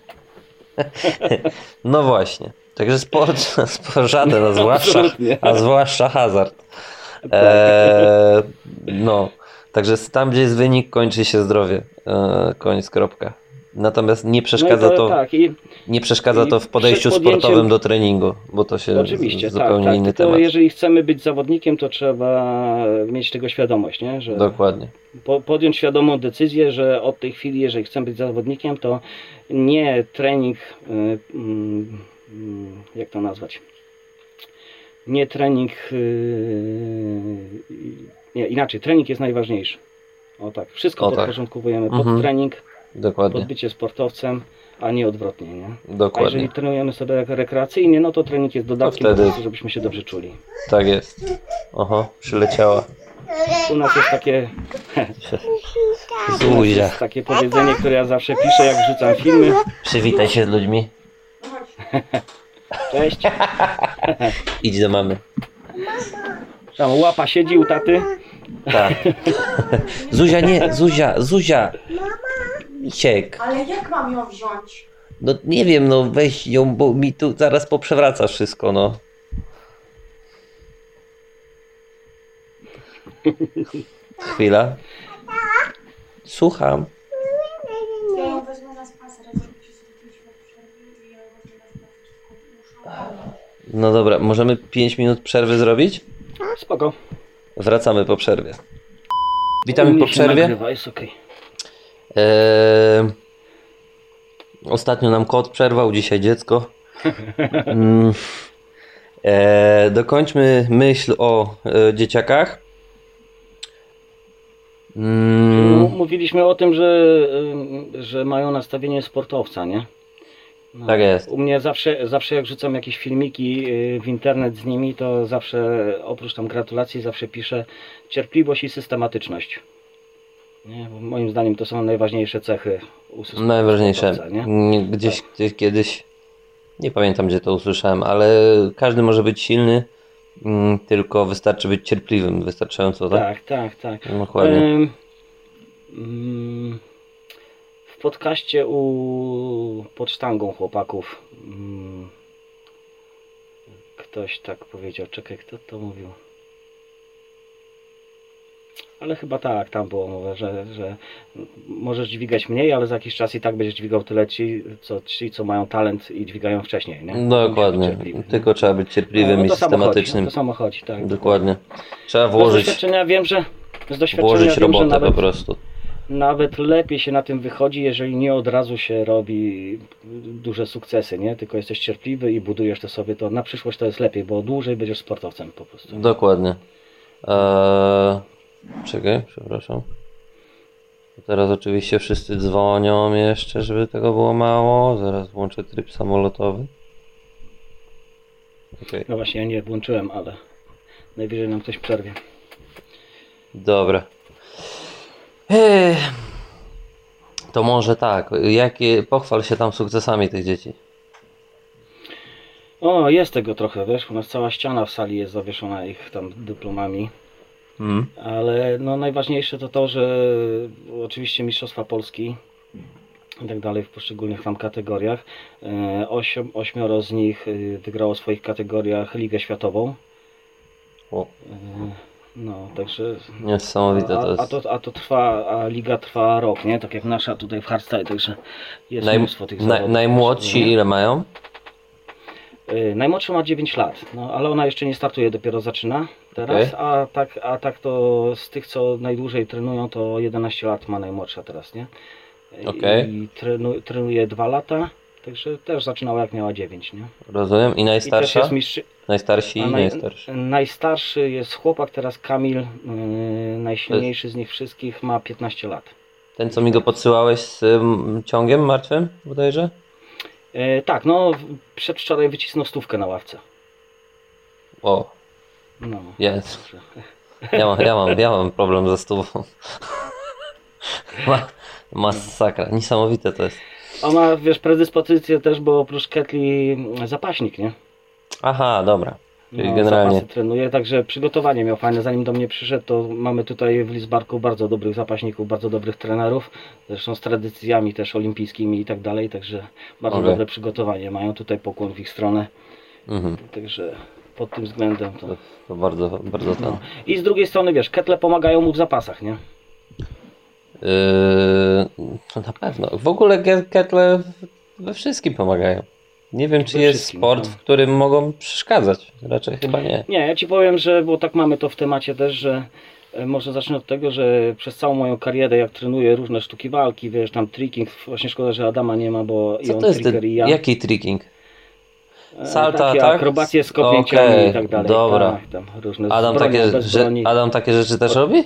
No właśnie. Także sport, sport żaden, a zwłaszcza, Absolutnie. a zwłaszcza hazard. Eee, no, także tam, gdzie jest wynik, kończy się zdrowie. Eee, koniec, kropka. Natomiast nie przeszkadza no i to, Tak, i nie przeszkadza to w podejściu sportowym do treningu, bo to się Oczywiście, tak, zupełnie tak. inny Tylko temat. jeżeli chcemy być zawodnikiem, to trzeba mieć tego świadomość, nie? że Dokładnie. po, podjąć świadomą decyzję, że od tej chwili, jeżeli chcemy być zawodnikiem, to nie trening, y, mm, jak to nazwać? Nie trening, y, nie, inaczej, trening jest najważniejszy. O tak, wszystko O tak. podporządkowujemy pod Mhm. trening, Dokładnie. pod bycie sportowcem, a nie odwrotnie, nie? A Dokładnie. jeżeli trenujemy sobie rekreacyjnie, no to trening jest dodatkiem wtedy- po prostu, żebyśmy się dobrze czuli. Tak jest. Oho, przyleciała. U nas jest takie, Zuzia. jest takie powiedzenie, które ja zawsze piszę, jak wrzucam filmy. Przywitaj się z ludźmi. Cześć. Idź do mamy. Tam łapa siedzi u taty. Tak. Zuzia, nie, Zuzia, Zuzia. Misiek. Ale jak mam ją wziąć? No nie wiem, no weź ją, bo mi tu zaraz poprzewraca wszystko, no. Chwila. Słucham. Ja ją wezmę na spacer, a zrobicie sobie 5 minut przerwy i ja ją wezmę na spacer. tylko muszę- No dobra, możemy 5 minut przerwy zrobić? Spoko. Wracamy po przerwie. Witamy po przerwie. Nagrywa, jest okej. Eee, ostatnio nam kot przerwał, dzisiaj dziecko. Mm, eee, dokończmy myśl o e, dzieciakach. Mm, Mówiliśmy o tym, że, ym, że mają nastawienie sportowca, nie? No. Tak jest. U mnie zawsze, zawsze jak rzucam jakieś filmiki y, w internet z nimi, to zawsze oprócz tam gratulacji zawsze piszę cierpliwość i systematyczność. Nie? Moim zdaniem to są najważniejsze cechy u systemu Najważniejsze. nie? Nie, Gdzieś, gdzieś kiedyś, nie pamiętam gdzie to usłyszałem, ale każdy może być silny, mm, tylko wystarczy być cierpliwym, wystarczająco, tak? Tak, tak, tak. Dokładnie. Em, mm, w podcaście u pod sztangą chłopaków mm, ktoś tak powiedział, czekaj, kto to mówił? Ale chyba tak, tam było mowa, że, że możesz dźwigać mniej, ale za jakiś czas i tak będziesz dźwigał tyle ci, co, ci, co mają talent i dźwigają wcześniej. Nie? No, Dokładnie. Tylko trzeba być cierpliwym No, i to samo chodzi, systematycznym. To samo chodzi, tak. Dokładnie. Trzeba Z włożyć, doświadczenia wiem, że z doświadczenia włożyć wiem, że robotę nawet, po prostu. nawet lepiej się na tym wychodzi, jeżeli nie od razu się robi duże sukcesy, nie? Tylko jesteś cierpliwy i budujesz to sobie, to na przyszłość to jest lepiej, bo dłużej będziesz sportowcem po prostu. Dokładnie. Eee, czekaj, przepraszam. Teraz oczywiście wszyscy dzwonią jeszcze, żeby tego było mało. Zaraz włączę tryb samolotowy. Okej, No właśnie, ja nie włączyłem, ale najwyżej nam ktoś przerwie. dobra. Eee, to może tak. Jakie, pochwal się tam sukcesami tych dzieci. O, jest tego trochę, wiesz, u nas cała ściana w sali jest zawieszona ich tam dyplomami. Mm. Ale no najważniejsze to to, że oczywiście Mistrzostwa Polski i tak dalej w poszczególnych tam kategoriach. E, Osiem, ośmioro z nich y, wygrało w swoich kategoriach Ligę Światową. O, E, No, także. niesamowite A, to a, jest. to, a to trwa, a liga trwa rok, nie? Tak jak nasza tutaj w hardstyle, także jest Naj, mnóstwo tych zawodów. najmłodsi ile mają? Y, Najmłodsza ma 9 lat, no, ale ona jeszcze nie startuje, dopiero zaczyna teraz, Okej. a, tak, a tak to z tych, co najdłużej trenują, to 11 lat ma najmłodsza teraz, nie? Y, Okej. I trenu, trenuje 2 lata, także też zaczynała jak miała 9, nie? Rozumiem. I I najstarsza? jest mistrz... Najstarsi i naj... najstarszy. najstarszy jest chłopak, teraz Kamil, yy, najsilniejszy z nich wszystkich, ma 15 lat. Ten, co mi go podsyłałeś z ym, ciągiem martwym, bodajże? E, tak, no przedwczoraj wycisnął stówkę na ławce. O, No. jest. Ja mam, ja mam, ja mam problem ze stówą. Ma, masakra, niesamowite to jest. On ma, wiesz, predyspozycję też, bo oprócz ketli zapaśnik, nie? Aha, dobra. Czyli No, generalnie. zapasy trenuje, także przygotowanie miał fajne. Zanim do mnie przyszedł, to mamy tutaj w Lizbarku bardzo dobrych zapaśników, bardzo dobrych trenerów, zresztą z tradycjami też olimpijskimi i tak dalej, także bardzo Okej. dobre przygotowanie. Mają tutaj pokłon w ich stronę, Mhm, także pod tym względem to... to, to bardzo, bardzo ten. No. I z drugiej strony, wiesz, ketle pomagają mu w zapasach, nie? Yy, to na pewno. W ogóle ke- ketle we wszystkim pomagają. Nie wiem, czy jest sport, tak. w którym mogą przeszkadzać. Raczej chyba nie. Nie, ja ci powiem, że, bo tak mamy to w temacie też, że e, może zacznę od tego, że przez całą moją karierę, jak trenuję różne sztuki walki, wiesz, tam tricking, właśnie szkoda, że Adama nie ma, bo i Co on to jest trigger i ja. jaki tricking? E, salta, takie tak? akrobacje z kopnięciami Okej, i tak dalej. dobra. Tak, tam różne Adam takie, że. Adam takie rzeczy też robi?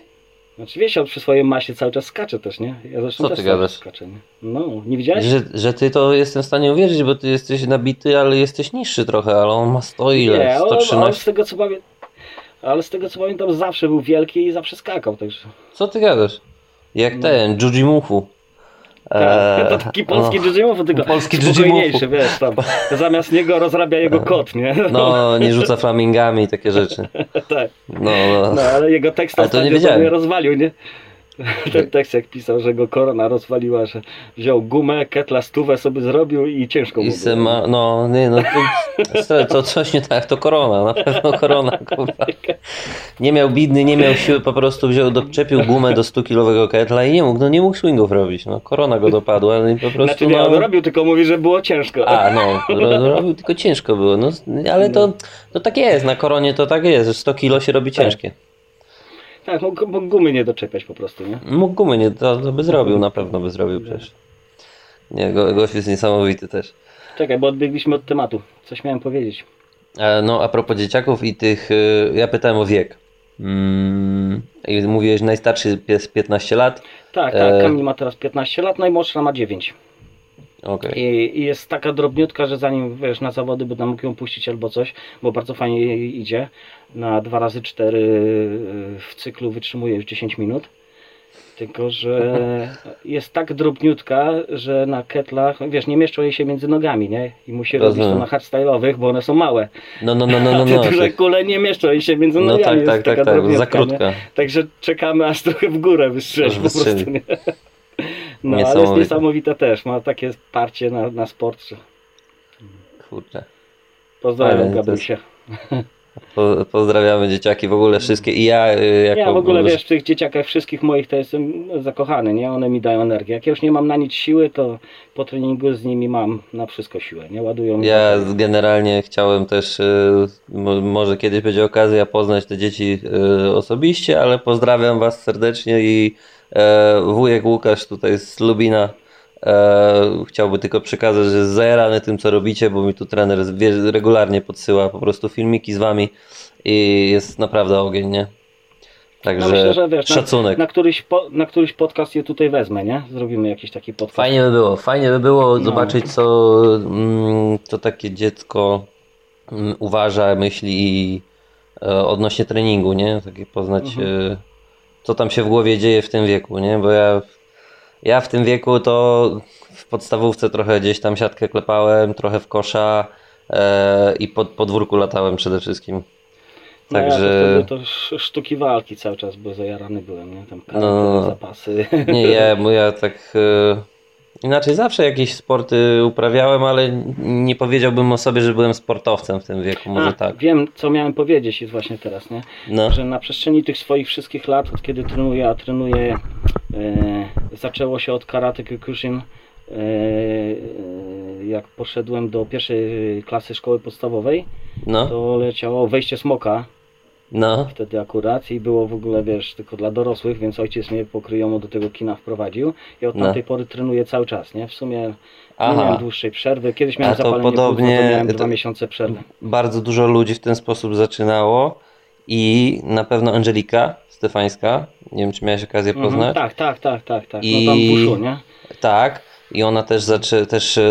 Znaczy wiesz, on przy swojej masie cały czas skacze też, nie? Ja zresztą Co też ty gadasz? skaczę, nie? No, nie widziałeś? Że, że ty to jestem w stanie uwierzyć, bo ty jesteś nabity, ale jesteś niższy trochę, ale on ma 100 ile? Nie, on, on z 113? tego co pamiętam, ale z tego co pamiętam zawsze był wielki i zawsze skakał, także... Co ty gadasz? Jak ten, Jujimufu. Tak, to taki polski no. jiu tylko Polski spokojniejszy, wiesz, tam zamiast niego rozrabia jego kot, nie? No, nie rzuca flamingami, takie rzeczy. tak. No, no. No, ale jego tekst Ale to nie sobie rozwalił, nie? Ten tekst jak pisał, że go korona rozwaliła, że wziął gumę, ketla stówę sobie zrobił i ciężko mu I było. ma, no, nie, no, to, to coś nie tak, to korona, na pewno korona, kurwa. Nie miał bidny, nie miał siły, po prostu wziął, doczepił gumę do 100-kilowego ketla i nie mógł, no nie mógł swingów robić, no, korona go dopadła, no i po prostu, Znaczy nie, no, on robił, tylko mówi, że było ciężko. a, no, ro- robił, tylko ciężko było, no, ale to, to tak jest, na koronie to tak jest, że 100 kilo się robi ciężkie. Tak, mógł, mógł gumy nie doczepiać po prostu, nie? Mógł gumy, nie, to, to by zrobił, na pewno by zrobił przecież. Nie, go, gość jest niesamowity też. Czekaj, bo odbiegliśmy od tematu. Coś miałem powiedzieć. E, No, a propos dzieciaków i tych, y, ja pytałem o wiek. Mm, I mówiłeś, najstarszy jest 15 lat. Tak, tak, E. Kamil ma teraz 15 lat, najmłodsza ma 9. Okej. I, I jest taka drobniutka, że zanim wiesz, na zawody będę mógł ją puścić albo coś, bo bardzo fajnie jej idzie. Na 2 razy 4 w cyklu wytrzymuje już 10 minut. Tylko, że jest tak drobniutka, że na ketlach, wiesz, nie mieszczą jej się między nogami, nie? I musi robić to Rozumiem. na hardstyle'owych, bo one są małe. No, no, no, no, no, A te no. duże tak. kule nie mieszczą jej się między No nogami. tak, jest tak, taka tak, tak. Za nie? krótka. Także czekamy aż trochę w górę wystrzeli Aż po prostu. Nie? No, ale jest Niesamowite. niesamowita też. Ma takie parcie na, na sport. Kurczę. Pozdrawiam Gabrysia. Po, pozdrawiamy dzieciaki w ogóle wszystkie i ja y, jako... Ja w ogóle wiesz, w tych dzieciakach wszystkich moich to jestem zakochany, nie? One mi dają energię. Jak ja już nie mam na nic siły, to po treningu z nimi mam na wszystko siłę, nie? Ładują mi Ja generalnie chciałem też, y, mo- może kiedyś będzie okazja poznać te dzieci y, osobiście, ale pozdrawiam Was serdecznie i e, wujek Łukasz tutaj z Lubina e, chciałby tylko przekazać, że jest zajarany tym co robicie, bo mi tu trener regularnie podsyła po prostu filmiki z Wami i jest naprawdę ogień, nie? Także No myślę, że wiesz, szacunek. Na, na, któryś po, na któryś podcast je tutaj wezmę, nie? Zrobimy jakiś taki podcast. Fajnie by było, fajnie by było No. zobaczyć, co, mm, co takie dziecko mm, uważa, myśli i, e, odnośnie treningu, nie? Takie poznać, Mhm. e, co tam się w głowie dzieje w tym wieku, nie? Bo ja, ja w tym wieku to w podstawówce trochę gdzieś tam siatkę klepałem, trochę w kosza e, i po podwórku latałem przede wszystkim. No ja to Także wtedy to sz- sztuki walki cały czas, bo zajarany byłem, nie? Tam karate, No. zapasy. Nie, ja, bo ja tak. E, inaczej zawsze jakieś sporty uprawiałem, ale nie powiedziałbym o sobie, że byłem sportowcem w tym wieku. Może A, tak. Wiem, co miałem powiedzieć jest właśnie teraz, nie? No. że na przestrzeni tych swoich wszystkich lat, od kiedy trenuję, a trenuję, e, zaczęło się od karate kyokushin, e, e, jak poszedłem do pierwszej klasy szkoły podstawowej, No, to leciało wejście smoka, no, wtedy akurat i było w ogóle, wiesz, tylko dla dorosłych, więc ojciec mnie pokryjomo do tego kina wprowadził i od No. tamtej pory trenuję cały czas, nie? W sumie nie Aha. miałem dłuższej przerwy, kiedyś miałem A to zapalenie podobnie- płuc, no to miałem to- dwa miesiące przerwy. bardzo dużo ludzi w ten sposób zaczynało i na pewno Angelika Stefańska, nie wiem czy miałeś okazję Mhm, poznać. tak, tak, tak, tak, tak. No I- tam w uszu, nie? Tak, i ona też zaczę, też e,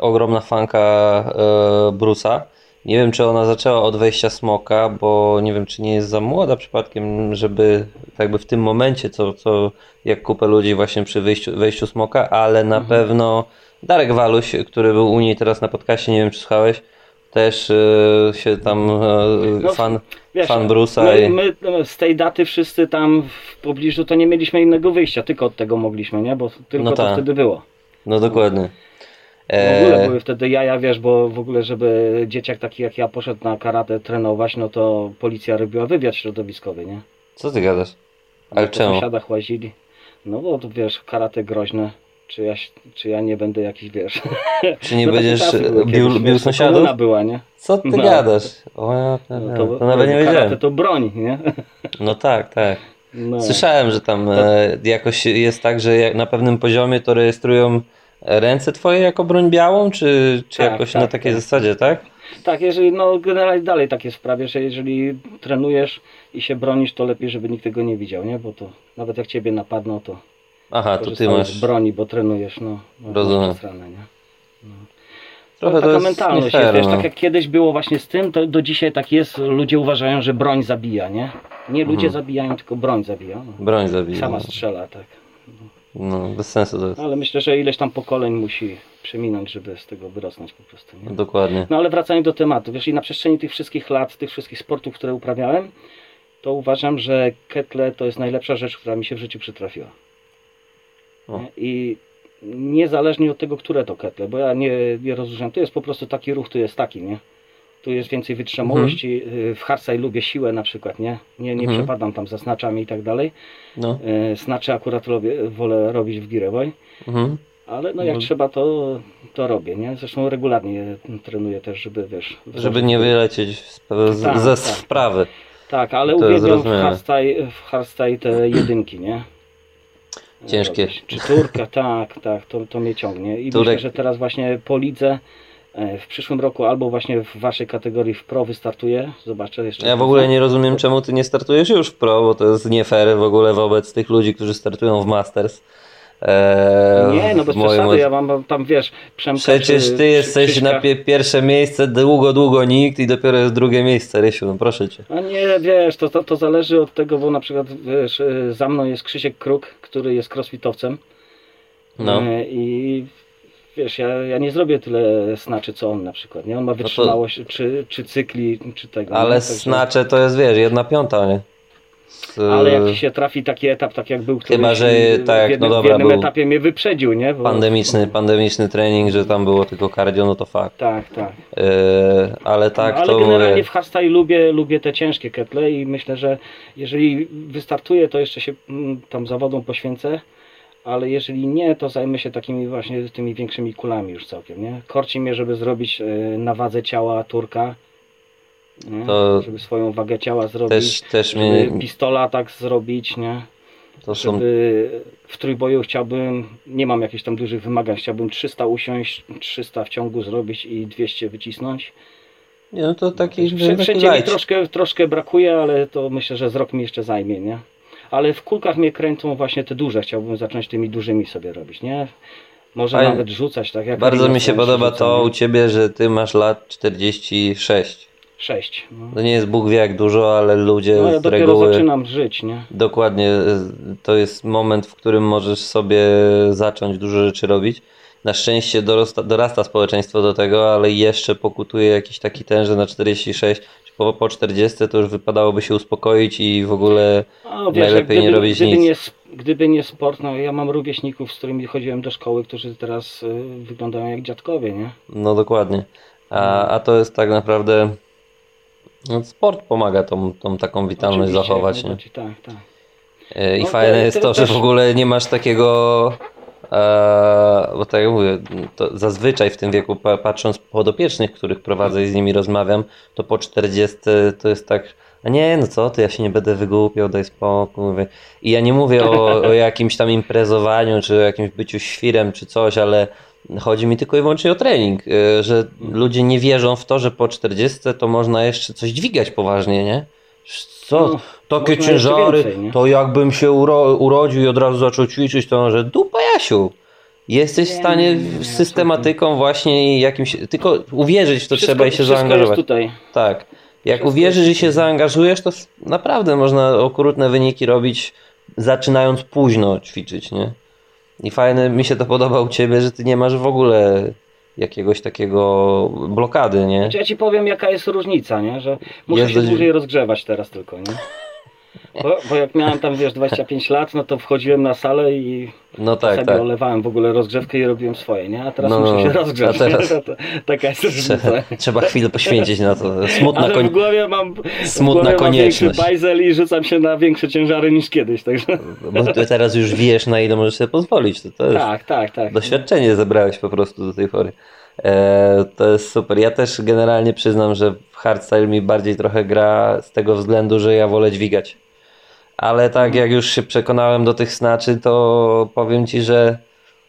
ogromna fanka e, Brusa. Nie wiem, czy ona zaczęła od wejścia smoka, bo nie wiem, czy nie jest za młoda przypadkiem, żeby tak jakby w tym momencie, co, co jak kupę ludzi właśnie przy wejściu, wejściu smoka, ale na Mhm. pewno Darek Waluś, który był u niej teraz na podcaście, nie wiem, czy słuchałeś, też e, się tam e, No, fan, Wiesz, fan Brusa. my, i... my z tej daty wszyscy tam w pobliżu to nie mieliśmy innego wyjścia, tylko od tego mogliśmy, nie? Bo tylko No to tak. wtedy było. No dokładnie. W ogóle E, były wtedy jaja, wiesz, bo w ogóle, żeby dzieciak taki jak ja poszedł na karate trenować, no to policja robiła wywiad środowiskowy, nie? co ty gadasz? Ale po czemu? sąsiadach łazili. No bo to wiesz, karate groźne. Czy ja, czy ja nie będę jakiś, wiesz... Czy nie no będziesz bił, bił to sąsiadów? komuna była, nie? Co ty No. gadasz? O, ja, No, to, to, to nawet nie karate wiedziałem. to broń, nie? No tak, tak. No. Słyszałem, że tam e, jakoś jest tak, że jak na pewnym poziomie to rejestrują ręce twoje jako broń białą, czy, czy Tak, jakoś tak, na takiej tak. zasadzie, tak? Tak, jeżeli, no generalnie dalej tak jest w że jeżeli trenujesz i się bronisz, to lepiej, żeby nikt tego nie widział, nie? Bo to nawet jak ciebie napadną, to Aha, to ty masz. z broni, bo trenujesz, no. no Rozumiem. przesrane, nie? Trochę no, to taka jest mentalność nie fair, jest, wiesz, no. tak jak kiedyś było właśnie z tym, to do dzisiaj tak jest, ludzie uważają, że broń zabija, nie? Nie ludzie Mhm. zabijają, tylko broń zabija. No. Broń zabija. Sama strzela, tak. No, bez sensu to jest. Ale myślę, że ileś tam pokoleń musi przeminąć, żeby z tego wyrosnąć po prostu, nie? Dokładnie. No ale wracając do tematu, wiesz, i na przestrzeni tych wszystkich lat, tych wszystkich sportów, które uprawiałem, to uważam, że ketle to jest najlepsza rzecz, która mi się w życiu przytrafiła. O. I niezależnie od tego, które to ketle, bo ja nie, nie rozróżniam, to jest po prostu taki ruch, tu jest taki, nie? Tu jest więcej wytrzymałości, y, w hardstyle lubię siłę na przykład, nie? Nie, nie Mhm. przepadam tam za snaczami i tak dalej. No. Y, Snacze akurat lubię, wolę robić w Girewoj. Mhm. Ale no jak No. trzeba, to, to robię, nie? Zresztą regularnie trenuję też, żeby wiesz... Żeby nie wylecieć z, z, Tak, ze tak. sprawy. Tak, ale To uwielbiam w hardstyle, w hardstyle te jedynki, nie? Ciężkie. Robić. Czy turka, tak, tak, to, to mnie ciągnie. I Turek- myślę, że teraz właśnie po lidze w przyszłym roku albo właśnie w waszej kategorii w pro wystartuję. Zobaczę jeszcze. Ja w ogóle nie rozumiem, czemu ty nie startujesz już w pro, bo to jest nie fair w ogóle wobec tych ludzi, którzy startują w Masters. e, Nie, no bez moim przesady, ja mam tam, wiesz, Przemka Przecież ty czy jesteś na pie pierwsze miejsce, długo, długo nikt i dopiero jest drugie miejsce, Rysiu, no proszę cię. A nie, wiesz, to, to, to zależy od tego, bo na przykład, wiesz, y, za mną jest Krzysiek Kruk, który jest crossfitowcem. No. Y, I wiesz, ja, ja nie zrobię tyle snaczy co on na przykład, nie? On ma to- wytrzymałość, czy, czy cykli, czy tego. Ale Także- snacze to jest, wiesz, jedna piąta, nie? Z- Ale jak ci się trafi taki etap, tak jak był, który Chyba, że w tak, no jednym, w dobra, jednym był etapie mnie wyprzedził, nie? Bo... pandemiczny, pandemiczny trening, że tam było tylko cardio, no to fakt. Tak, tak. Yy, ale tak, no, ale to generalnie mówię, w hardstyle lubię, lubię te ciężkie ketle i myślę, że jeżeli wystartuję, to jeszcze się mm, tam zawodom poświęcę, ale jeżeli nie, to zajmę się takimi właśnie tymi większymi kulami już całkiem, nie? Korci mnie, żeby zrobić y, na wadze ciała turka, nie? To- żeby swoją wagę ciała zrobić, też, też żeby pistola tak zrobić, nie? to są, żeby w trójboju chciałbym, nie mam jakichś tam dużych wymagań, chciałbym 300 usiąść, 300 w ciągu zrobić i 200 wycisnąć. nie, no to taki, Wszędzie mi light. troszkę, troszkę brakuje, ale to myślę, że z rok mi jeszcze zajmie, nie? Ale w kulkach mnie kręcą właśnie te duże, chciałbym zacząć tymi dużymi sobie robić, nie? Może Fajnie. nawet rzucać, tak jak Bardzo mi się podoba rzuca, to nie? u ciebie, że ty masz lat 46. Sześć. No, To nie jest Bóg wie jak dużo, ale ludzie no ja z dopiero reguły... zaczynam żyć, nie? Dokładnie, to jest moment, w którym możesz sobie zacząć dużo rzeczy robić. Na szczęście dorasta, dorasta społeczeństwo do tego, ale jeszcze pokutuje jakiś taki ten, że na 46 czy po, po 40 to już wypadałoby się uspokoić i w ogóle A, wiesz, Najlepiej jak nie robić gdyby nic. Nie, gdyby nie sport, no ja mam rówieśników, z którymi chodziłem do szkoły, którzy teraz y, wyglądają jak dziadkowie, nie? no dokładnie. A, a to jest tak naprawdę no, sport pomaga tą, tą taką witalność Oczywiście, zachować. Nie? najbardziej, Tak, tak. E, I No, fajne jest to to, że też- w ogóle nie masz takiego. E, bo tak jak mówię, zazwyczaj w tym wieku, pa, patrząc po podopiecznych, których prowadzę i z nimi rozmawiam, to po 40 to jest tak. A nie, no co ty, ja się nie będę wygłupiał, daj spokój. Mówię. I ja nie mówię o, o jakimś tam imprezowaniu, czy o jakimś byciu świrem, czy coś, ale chodzi mi tylko i wyłącznie o trening. e, Że ludzie nie wierzą w to, że po 40 to można jeszcze coś dźwigać poważnie, nie? Co? No, Takie ciężary, więcej, to jakbym się uro, urodził i od razu zaczął ćwiczyć, to że dupa Jasiu. Jesteś w Nie, stanie nie, nie, z systematyką właśnie jakimś, tylko uwierzyć w to Wszystko- trzeba i się zaangażować. Jest tutaj. Tak. Jak Wszystko uwierzysz i się zaangażujesz, to naprawdę można okrutne wyniki robić zaczynając późno ćwiczyć, nie? I fajne, mi się to podoba u Ciebie, że Ty nie masz w ogóle jakiegoś takiego blokady, nie? Znaczy ja ci powiem jaka jest różnica, nie? Że muszę Jest się dość- dłużej rozgrzewać teraz tylko, nie? Bo, bo jak miałem tam, wiesz, 25 lat, no to wchodziłem na salę i No tak, sobie tak. olewałem w ogóle rozgrzewkę i robiłem swoje, nie? A teraz No, muszę się rozgrzać, A teraz-? To, taka jest. Trzeba, trzeba chwilę poświęcić na to. Smutna Ale koń... w głowie mam, w Smutna głowie mam większy konieczność. bajzel i rzucam się na większe ciężary niż kiedyś, także... Bo ty teraz już wiesz, na ile możesz sobie pozwolić. To, to Tak, tak, tak. doświadczenie zebrałeś po prostu do tej pory. E, to jest super. Ja też generalnie przyznam, że w hardstyle mi bardziej trochę gra z tego względu, że ja wolę dźwigać. Ale tak jak już się przekonałem do tych snaczy, to powiem Ci, że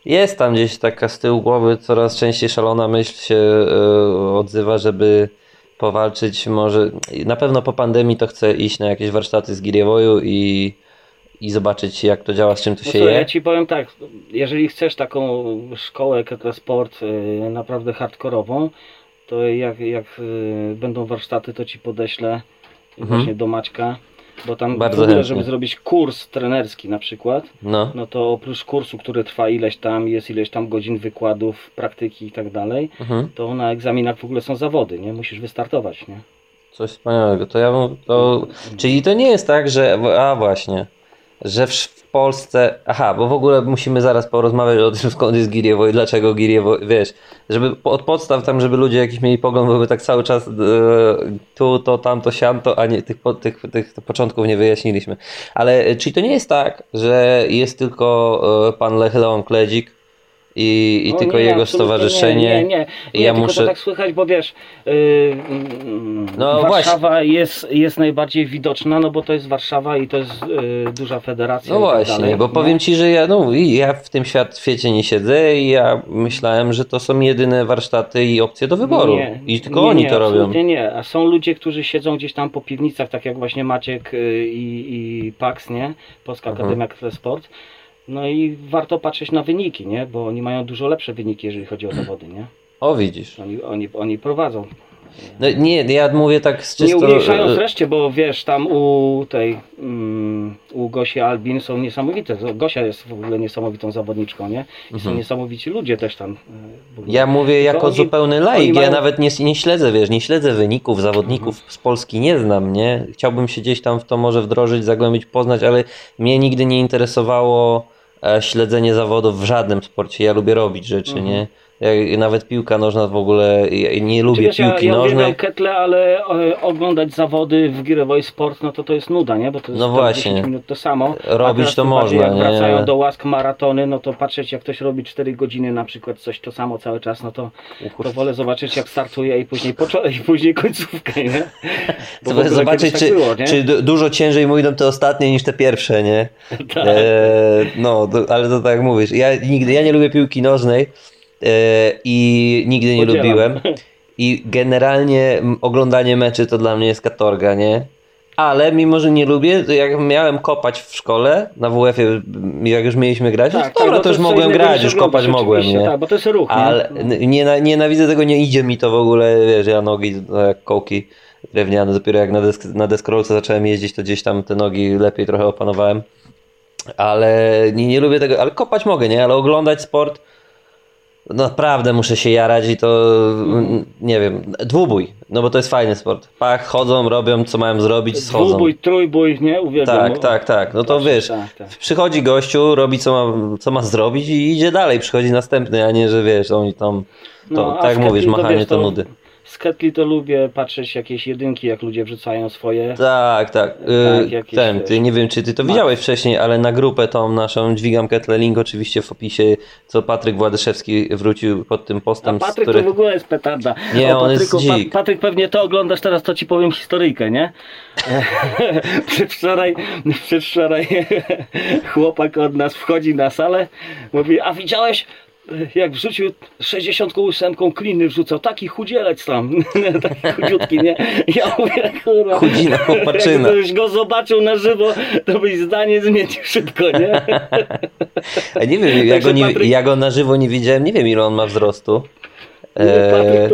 jest tam gdzieś taka z tyłu głowy coraz częściej szalona myśl się e, odzywa, żeby powalczyć. Może, na pewno po pandemii to chcę iść na jakieś warsztaty z Giriewoju i, i zobaczyć jak to działa, z czym to No się je. ja ci powiem tak, jeżeli chcesz taką szkołę Sport y, naprawdę hardkorową, to jak, jak y, będą warsztaty, to ci podeślę właśnie do Maćka, bo tam Mhm. Bardzo w ogóle, chętnie. żeby zrobić kurs trenerski na przykład, No, no to oprócz kursu, który trwa ileś tam, jest ileś tam godzin wykładów, praktyki i tak dalej, mhm. to na egzaminach w ogóle są zawody, nie? Musisz wystartować, nie? Coś wspaniałego. To ja bym, to, czyli to nie jest tak, że, a właśnie, że w Polsce, aha, bo w ogóle musimy zaraz porozmawiać o tym skąd jest Giriewo i dlaczego Giriewo, wiesz, żeby od podstaw tam, żeby ludzie jakiś mieli pogląd, bo my tak cały czas e, tu, to, tamto, siamto, a nie, tych, tych, tych początków nie wyjaśniliśmy. Ale e, czyli to nie jest tak, że jest tylko e, pan Lech Leon Kledzik i, i No tylko nie, jego stowarzyszenie. Nie, nie, nie. Nie ja muszę- to tak słychać, bo wiesz, yy, No Warszawa jest, jest najbardziej widoczna, no bo to jest Warszawa i to jest yy, duża federacja. No tak właśnie, dalej, bo nie? powiem Ci, że ja, no, ja w tym świat, świecie nie siedzę i ja myślałem, że to są jedyne warsztaty i opcje do wyboru. Nie, I tylko nie, oni nie, to robią. absolutnie Nie, a są ludzie, którzy siedzą gdzieś tam po piwnicach, tak jak właśnie Maciek yy, i, i Pax, nie? Polska Mhm. Akademia Sport. No i warto patrzeć na wyniki, nie? Bo oni mają dużo lepsze wyniki, jeżeli chodzi o zawody, nie? O, widzisz. Oni, oni, oni prowadzą. No, nie, ja mówię tak z Nie czysto... umniejszając reszcie, bo wiesz, tam u tej, mm, u Gosi Albin są niesamowite. Gosia jest w ogóle niesamowitą zawodniczką, nie? I są niesamowici ludzie też tam. e. Mhm. Ja mówię jako oni- zupełny laik, ja mają- Mhm. nawet nie, nie śledzę, wiesz, nie śledzę wyników zawodników z Polski, nie znam, nie? Chciałbym się gdzieś tam w to może wdrożyć, zagłębić, poznać, ale mnie nigdy nie interesowało śledzenie zawodów w żadnym sporcie. Ja lubię robić rzeczy, Mhm. nie? Ja, nawet piłka nożna w ogóle, ja nie lubię wiesz, ja, piłki ja nożnej. uwielbiam ketle, ale e, oglądać zawody w Girevoy Sport, no to to jest nuda, nie? Bo to jest No właśnie. 10 minut to samo. Robić to można, Jak nie? wracają do łask maratony, no to patrzeć jak ktoś robi 4 godziny na przykład coś to samo cały czas, no to, to wolę zobaczyć jak startuje i później, i później końcówkę, nie? Bo ogóle Zobaczyć, kiedyś czy, tak było, czy du- dużo ciężej mu idą te ostatnie niż te pierwsze, nie? Tak. E, no, to, ale to tak jak mówisz. Ja nigdy, ja nie lubię piłki nożnej i nigdy nie Podzielam. lubiłem. I generalnie oglądanie meczy to dla mnie jest katorga, nie? Ale mimo, że nie lubię, to jak miałem kopać w szkole, na WF-ie, jak już mieliśmy grać, no to dobra, to już mogłem grać, już kopać mogłem, nie? Tak, bo to jest ruch, Ale nie? nienawidzę tego, nie idzie mi to w ogóle, wiesz, ja nogi no, jak kołki drewniane, dopiero jak na, desk, na deskorolce zacząłem jeździć, to gdzieś tam te nogi lepiej trochę opanowałem. Ale nie, nie lubię tego, ale kopać mogę, nie? Ale oglądać sport, naprawdę muszę się jarać i to, nie wiem, dwubój, no bo to jest fajny sport. Pach, chodzą, robią co mają zrobić, schodzą. Dwubój, trójbój, nie? Uwielbiam. Tak, tak, tak. No to wiesz, tak, tak. przychodzi gościu, robi co ma, co ma zrobić i idzie dalej, przychodzi następny, a nie, że wiesz, oni tam, to, No, tak mówisz, Ketli to machanie wiesz, to- nudy. Z Ketli to lubię patrzeć jakieś jedynki, jak ludzie wrzucają swoje. Tak, tak. Tak, Y, jakieś, Ten, ty nie wiem, czy ty to widziałeś wcześniej, ale na grupę tą naszą Dźwigam Ketle, link oczywiście w opisie, co Patryk Władyszewski wrócił pod tym A postem, z Patryk który... to w ogóle jest petarda. Nie, o on jest Patryku, dzik. Patryk pewnie to oglądasz teraz, to ci powiem historyjkę, nie? przedwczoraj, przedwczoraj chłopak od nas wchodzi na salę, mówi, a widziałeś jak wrzucił 68 kliny wrzucał, taki chudzielec tam, taki chudziutki, nie? Ja mówię, kurwa, Chudzina, chłopaczyna. jakbyś go zobaczył na żywo, to byś zdanie zmienił szybko, nie? A nie wiem, ja go, nie, ja go na żywo nie widziałem, nie wiem ile on ma wzrostu. E,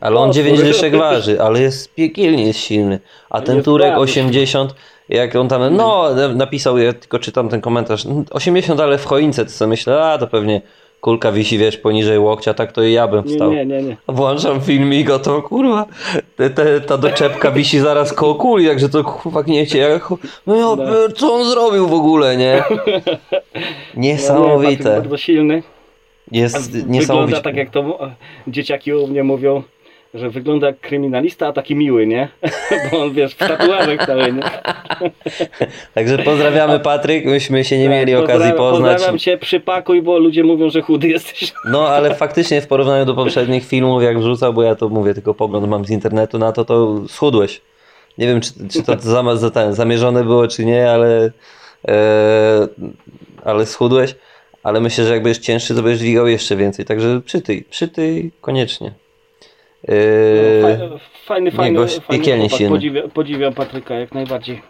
ale on potwór. 9 dyszek waży, ale jest piekielnie jest silny. A ten Turek bardzo 80, jak on tam, no napisał, ja tylko czytam ten komentarz, 80 ale w choince, to sobie myślę, a to pewnie kulka wisi, wiesz, poniżej łokcia, tak to i ja bym wstał. nie, nie, nie. Włączam filmik, to kurwa, te, te, ta doczepka wisi zaraz koło kuli, jakże to kurwa gniecie. Ja, chu- no ja, pier- co on zrobił w ogóle, nie? No nie, Niesamowite. bardzo silny. Jest Wygląda niesamowite. tak jak to dzieciaki u mnie mówią, że wygląda jak kryminalista, a taki miły, nie? Bo on wiesz, w tatuażach cały, nie? Także pozdrawiamy Patryk, myśmy się nie mieli Tak, okazji pozdrawiam- poznać. Pozdrawiam cię, przypakuj, bo ludzie mówią, że chudy jesteś. No ale faktycznie w porównaniu do poprzednich filmów, jak wrzucał, bo ja to mówię, tylko pogląd mam z internetu na to, to schudłeś. Nie wiem, czy, czy to zamierzone było, czy nie, ale, e, ale schudłeś. Ale myślę, że jak będziesz cięższy, to będziesz dźwigał jeszcze więcej. Także przytyj, przytyj koniecznie. E, Fajny, fajny, fajny, gość fajny chłopak. Podziwiam, podziwiam Patryka jak najbardziej.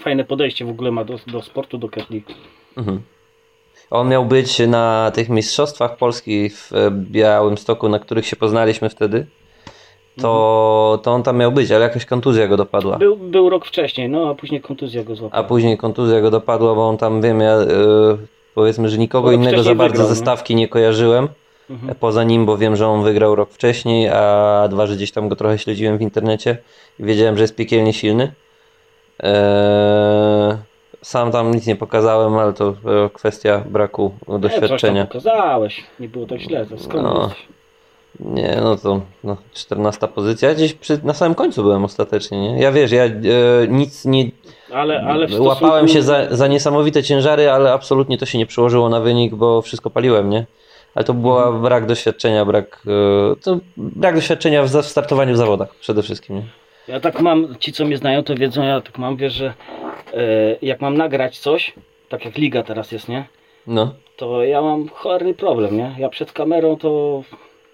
Fajne podejście w ogóle ma do, do sportu, do ketli. Mhm. On miał być na tych mistrzostwach Polski w e, Białymstoku, na których się poznaliśmy wtedy. To, to on tam miał być, ale jakaś kontuzja go dopadła. Był, był rok wcześniej, no a później kontuzja go A złapała. później kontuzja go dopadła, bo on tam, wiem, ja e, powiedzmy, że nikogo innego za bardzo ze nie? stawki nie kojarzyłem. Mhm. E, Poza nim, bo wiem, że on wygrał rok wcześniej, a dwa, że gdzieś tam go trochę śledziłem w internecie i wiedziałem, że jest piekielnie silny. Eee, sam tam nic nie pokazałem, ale to e, kwestia braku Nie, doświadczenia. tam pokazałeś, nie było tak źle, to skąd No. Nie, no to no, 14 pozycja. Ja gdzieś przy, na samym końcu byłem ostatecznie, nie? Ja wiesz, ja e, nic nie. Ale, ale stosunku... Łapałem się za, za niesamowite ciężary, ale absolutnie to się nie przełożyło na wynik, bo wszystko paliłem, nie? Ale to była Mhm. brak doświadczenia, brak. E, to brak doświadczenia w, startowaniu w zawodach przede wszystkim, nie? Ja tak mam, ci co mnie znają to wiedzą, ja tak mam, wiesz, że e, jak mam nagrać coś, tak jak liga teraz jest, nie? No. To ja mam cholerny problem, nie? Ja przed kamerą to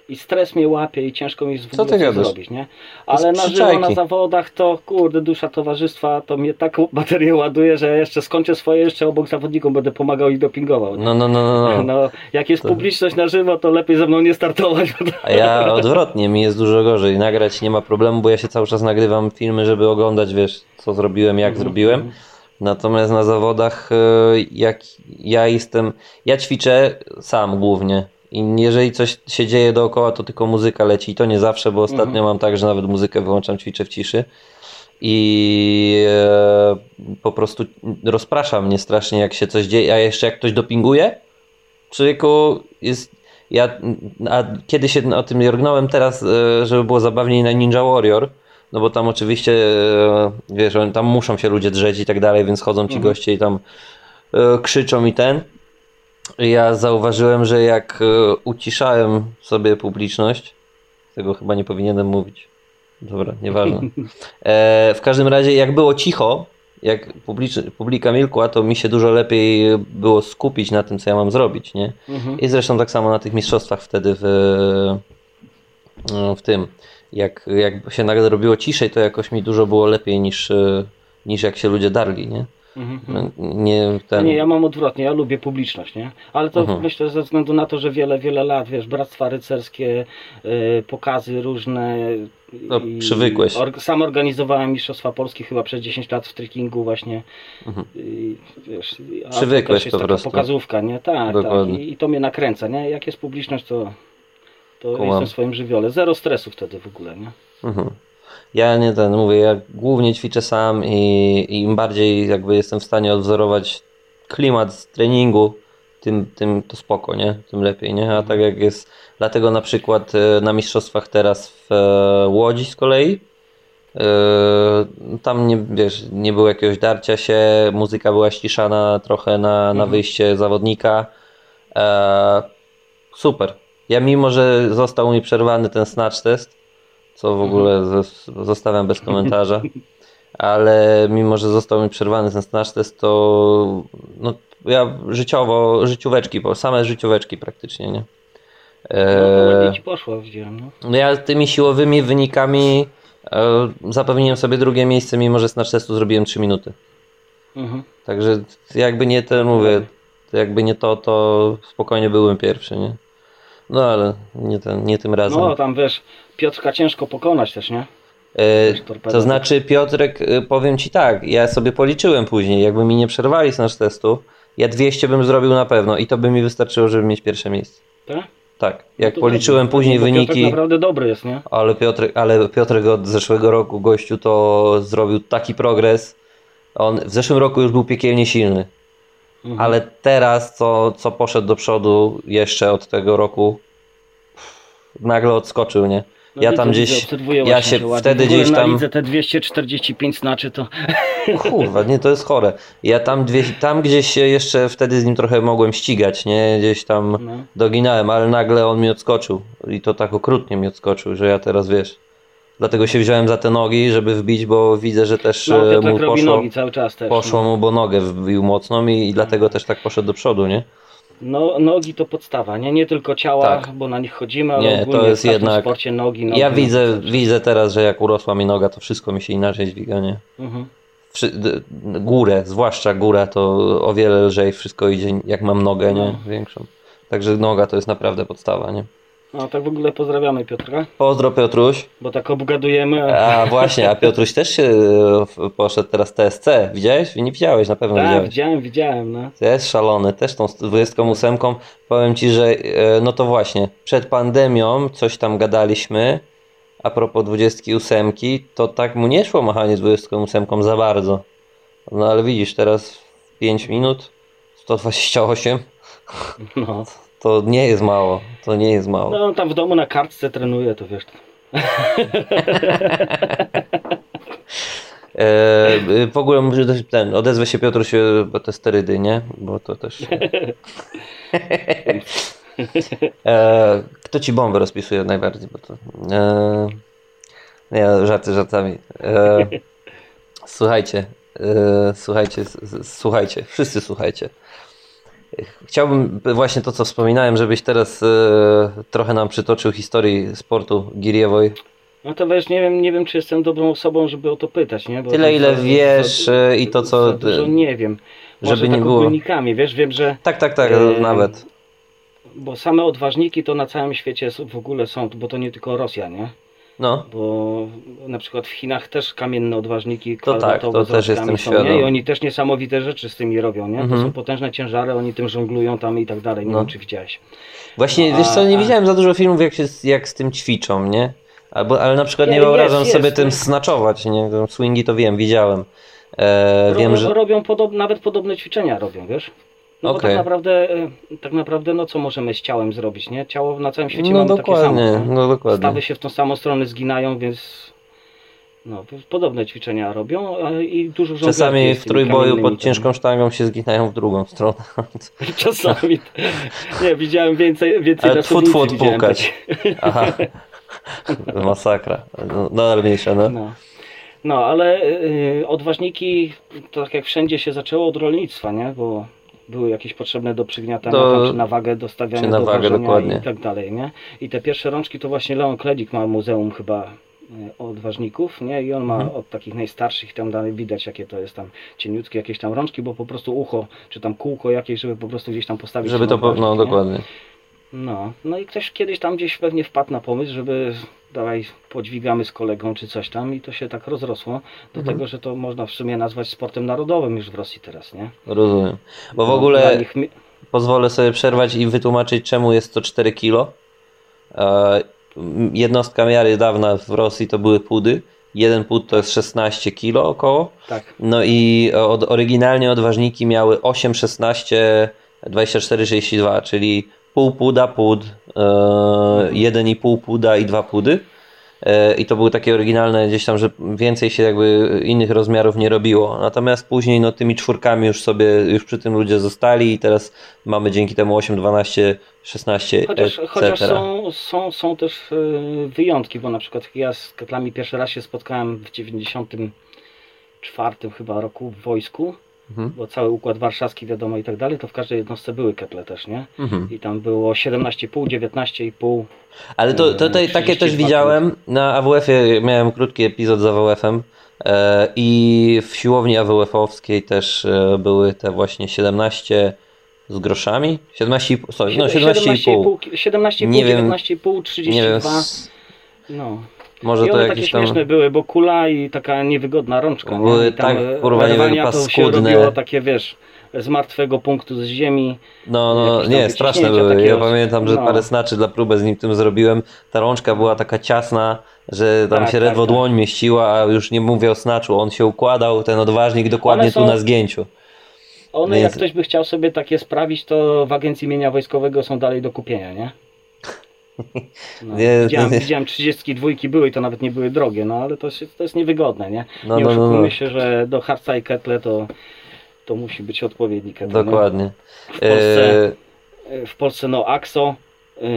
i stres mnie łapie i ciężko mi w Co ogóle coś gadasz? zrobić, nie? Ale na żywo, na zawodach to kurde, dusza towarzystwa to mnie tak baterię ładuje, że jeszcze skończę swoje, jeszcze obok zawodnikom będę pomagał i dopingował. No, no, no, no. no. No, jak jest publiczność na żywo, to lepiej ze mną nie startować. to- A ja odwrotnie, mi jest dużo gorzej. Nagrać nie ma problemu, bo ja się cały czas nagrywam filmy, żeby oglądać, wiesz, co zrobiłem, jak zrobiłem. Natomiast na zawodach, e, jak ja jestem, ja ćwiczę sam głównie. I jeżeli coś się dzieje dookoła, to tylko muzyka leci. I to nie zawsze, bo ostatnio mam tak, że nawet muzykę wyłączam, ćwiczę w ciszy. I e, po prostu rozprasza mnie strasznie, jak się coś dzieje. A jeszcze jak ktoś dopinguje, człowieku jest. Ja a kiedy się o tym jorgnąłem teraz, e, żeby było zabawniej na Ninja Warrior, no bo tam oczywiście, e, wiesz, tam muszą się ludzie drzeć i tak dalej, więc chodzą ci goście i tam e, krzyczą i ten. Ja zauważyłem, że jak e, uciszałem sobie publiczność, tego chyba nie powinienem mówić. Dobra, nieważne. E, w każdym razie, jak było cicho, jak publicz- publika milkła, to mi się dużo lepiej było skupić na tym, co ja mam zrobić, nie? Mhm. I zresztą tak samo na tych mistrzostwach wtedy w, w tym. Jak, jak się nagle robiło ciszej, to jakoś mi dużo było lepiej niż, e, niż jak się ludzie darli, nie? Mhm. No, Nie, ten... Nie, ja mam odwrotnie, ja lubię publiczność, nie? Ale to Mhm. myślę ze względu na to, że wiele, wiele lat, wiesz, bractwa rycerskie, y, pokazy różne. No, przywykłeś. Or, sam organizowałem Mistrzostwa Polski chyba przez 10 lat w trekkingu właśnie. I, wiesz, to Przywykłeś też jest po prostu. pokazówka, nie? Tak, Dokładnie. tak. I, I to mnie nakręca, nie? Jak jest publiczność, to, to jestem w swoim żywiole. Zero stresu wtedy w ogóle, nie? Mhm. Ja nie ten, mówię, ja głównie ćwiczę sam i, i im bardziej jakby jestem w stanie odwzorować klimat z treningu, tym, tym to spoko, nie? Tym lepiej, nie? A tak jak jest, dlatego na przykład e, na mistrzostwach teraz w e, Łodzi z kolei, e, tam nie, wiesz, nie było jakiegoś darcia się, muzyka była ściszana trochę na, na wyjście zawodnika. Super. Ja mimo, że został mi przerwany ten snatch test, co w ogóle zos- zostawiam bez komentarza, ale mimo, że został mi przerwany ten snatch test, to no, ja życiowo, życióweczki, bo same życióweczki praktycznie, nie? No to E, ci poszło, widziałem, no. no ja tymi siłowymi wynikami e, zapewniłem sobie drugie miejsce, mimo że snatch testu zrobiłem 3 minuty. Mhm. Także jakby nie ten, mówię, jakby nie to, to spokojnie byłem pierwszy, nie? No ale nie, ten, nie tym razem. No tam wiesz, Piotrka ciężko pokonać też, nie? Torpeda. to znaczy, Piotrek, e, powiem ci tak, ja sobie policzyłem później, jakby mi nie przerwali z testu, ja 200 bym zrobił na pewno i to by mi wystarczyło, żeby mieć pierwsze miejsce. Tak? Tak, jak No policzyłem później Bo Piotrek wyniki, naprawdę dobry jest, nie? ale Piotrek, ale Piotrek od zeszłego roku, gościu, to zrobił taki progres. On w zeszłym roku już był piekielnie silny, Mhm. ale teraz, co, co poszedł do przodu jeszcze od tego roku, nagle odskoczył, nie? No ja tam gdzieś, ja się wtedy gdzieś tam... te 245 znaczy to... Kurwa, nie, to jest chore. Ja tam, dwie, tam gdzieś się jeszcze wtedy z nim trochę mogłem ścigać, nie? Gdzieś tam No. doginałem, ale nagle on mi odskoczył. I to tak okrutnie mi odskoczył, że ja teraz wiesz. Dlatego się wziąłem za te nogi, żeby wbić, bo widzę, że też No, e, Piotrek mu robi poszło, nogi cały czas też. poszło no. mu, bo nogę wbił mocną i, i dlatego też tak poszedł do przodu, nie? No, nogi to podstawa, nie? Nie tylko ciała, Tak. bo na nich chodzimy, ale Nie, to ogólnie jest w jednak- sporcie nogi, nogi Ja nogi, widzę, widzę teraz, że jak urosła mi noga, to wszystko mi się inaczej dźwiga, nie? Mhm. Górę, zwłaszcza górę, to o wiele lżej wszystko idzie, jak mam nogę, nie? No. Większą. Także noga to jest naprawdę podstawa, nie? No tak w ogóle pozdrawiamy Piotra, Pozdro Piotruś. bo tak obgadujemy. A... A właśnie, a Piotruś też się e, poszedł teraz TSC. Widziałeś? Nie widziałeś, na pewno Tak, widziałeś. widziałem, widziałem, no. To jest szalony, też tą 28. Powiem ci, że e, no to właśnie, przed pandemią coś tam gadaliśmy a propos 28, to tak mu nie szło machanie z 28 za bardzo. No ale widzisz, teraz 5 minut, 128, no. To nie jest mało, to nie jest mało. No tam w domu na kartce trenuje, to wiesz. E, w ogóle ten, odezwę się Piotr się, bo te sterydy, nie? Bo to też. e, kto ci bombę rozpisuje najbardziej? Bo to, e, nie, żarty żartami. E, słuchajcie, e, słuchajcie, słuchajcie, wszyscy słuchajcie. Chciałbym właśnie to, co wspominałem, żebyś teraz e, trochę nam przytoczył historii sportu Giriewoj. No to wiesz, nie wiem, nie wiem, czy jestem dobrą osobą, żeby o to pytać, nie? Bo Tyle, ile wiesz e, i to, co... dużo nie wiem. Może żeby tak nie było- ogólnikami, wiesz, wiem, że Tak, tak, tak, E, nawet. bo same odważniki to na całym świecie w ogóle są, bo to nie tylko Rosja, nie? No, Bo na przykład w Chinach też kamienne odważniki To tak, to też jestem są, nie? I oni też niesamowite rzeczy z tymi robią, nie? To Mhm. są potężne ciężary, oni tym żonglują tam i tak dalej, nie No. wiem czy widziałeś. Właśnie, No, wiesz co, a- nie a- widziałem za dużo filmów, jak, się, jak z tym ćwiczą, nie? Albo, ale na przykład nie Nie, wyobrażam jest, sobie jest, tym nie? snaczować, nie? Swingi to wiem, widziałem. E, Ro- wiem, że... Robią podob, nawet podobne ćwiczenia robią, wiesz? No bo Okej. tak naprawdę, e, tak naprawdę, no co możemy z ciałem zrobić, nie? Ciało na całym świecie No mamy takie samo. dokładnie, no dokładnie. Stawy się w tą samą stronę zginają, więc no, podobne ćwiczenia robią i dużo Czasami w trójboju pod ciężką sztangą się zginają w drugą stronę. tam. Czasami. Nie, widziałem więcej, więcej Ale tfu, tfu, odpukać. Aha. Masakra. No, nadal mniejsza, no. No. No, ale y, odważniki, to tak jak wszędzie się zaczęło od rolnictwa, nie? Bo były jakieś potrzebne do przygniatania, Do- tam, czy na wagę dostawiania czy na do wagę, dokładnie. i tak dalej, nie? I te pierwsze rączki to właśnie Leon Kledik ma muzeum chyba y, odważników, nie? I on ma Mhm. od takich najstarszych tam dalej widać jakie to jest tam cieniutkie jakieś tam rączki, bo po prostu ucho, czy tam kółko jakieś, żeby po prostu gdzieś tam postawić Żeby to, po, no nie? dokładnie. No, no i ktoś kiedyś tam gdzieś pewnie wpadł na pomysł, żeby dawaj podźwigamy z kolegą czy coś tam i to się tak rozrosło do Mhm. tego, że to można w sumie nazwać sportem narodowym już w Rosji teraz, nie? Rozumiem. Bo w Dla ogóle nich pozwolę sobie przerwać i wytłumaczyć, czemu jest to 4 kilo. E, Jednostka miary dawna w Rosji to były pudy. Jeden pud to jest 16 kilo około. tak, No i od, oryginalnie odważniki miały 8, 16, 24, 62, czyli pół puda pud, e, jeden i pół puda i dwa pudy. E, I to były takie oryginalne gdzieś tam, że więcej się jakby innych rozmiarów nie robiło. Natomiast później no tymi czwórkami już sobie, już przy tym ludzie zostali i teraz mamy dzięki temu 8, 12, 16, chociaż, chociaż są, są, są też y, wyjątki, bo na przykład ja z ketlami pierwszy raz się spotkałem w 94 chyba roku w wojsku, Mhm. bo cały układ warszawski wiadomo i tak dalej, to w każdej jednostce były ketle też, nie? Mhm. I tam było 17,5, 19,5 Ale to, to, to, Eee, takie też 32 widziałem. Na AWF-ie miałem krótki epizod z AWF-em e, i w siłowni AWF-owskiej też e, były te właśnie 17 z groszami. 17, sorry, no 17,5. 17,5, Nie wiem, 19,5, 32. Nie wiem, s- No. Może I to one takie jakieś tam... śmieszne były, bo kula i taka niewygodna rączka. nie? Były tam, tak, kurwa, nie to się robiło takie, wiesz, z martwego punktu z ziemi. No, no, nie, straszne były. takie Ja pamiętam, że no. parę snaczy dla próby z nim tym zrobiłem. Ta rączka była taka ciasna, że tam Tak, się tak, ledwo tak. dłoń mieściła, a już nie mówię o snaczu. On się układał, ten odważnik dokładnie One tu są- na zgięciu. One, Więc- jak ktoś by chciał sobie takie sprawić, to w agencji mienia wojskowego są dalej do kupienia, nie? No, Nie, widziałem, nie. widziałem 32 były i to nawet nie były drogie, no ale to jest, to jest niewygodne, nie? No, nie no, no, oszukujmy no. się, że do hardstyle kettle to, to musi być odpowiedni kettle. nie? Dokładnie. W Polsce, E, w Polsce no AXO, yy,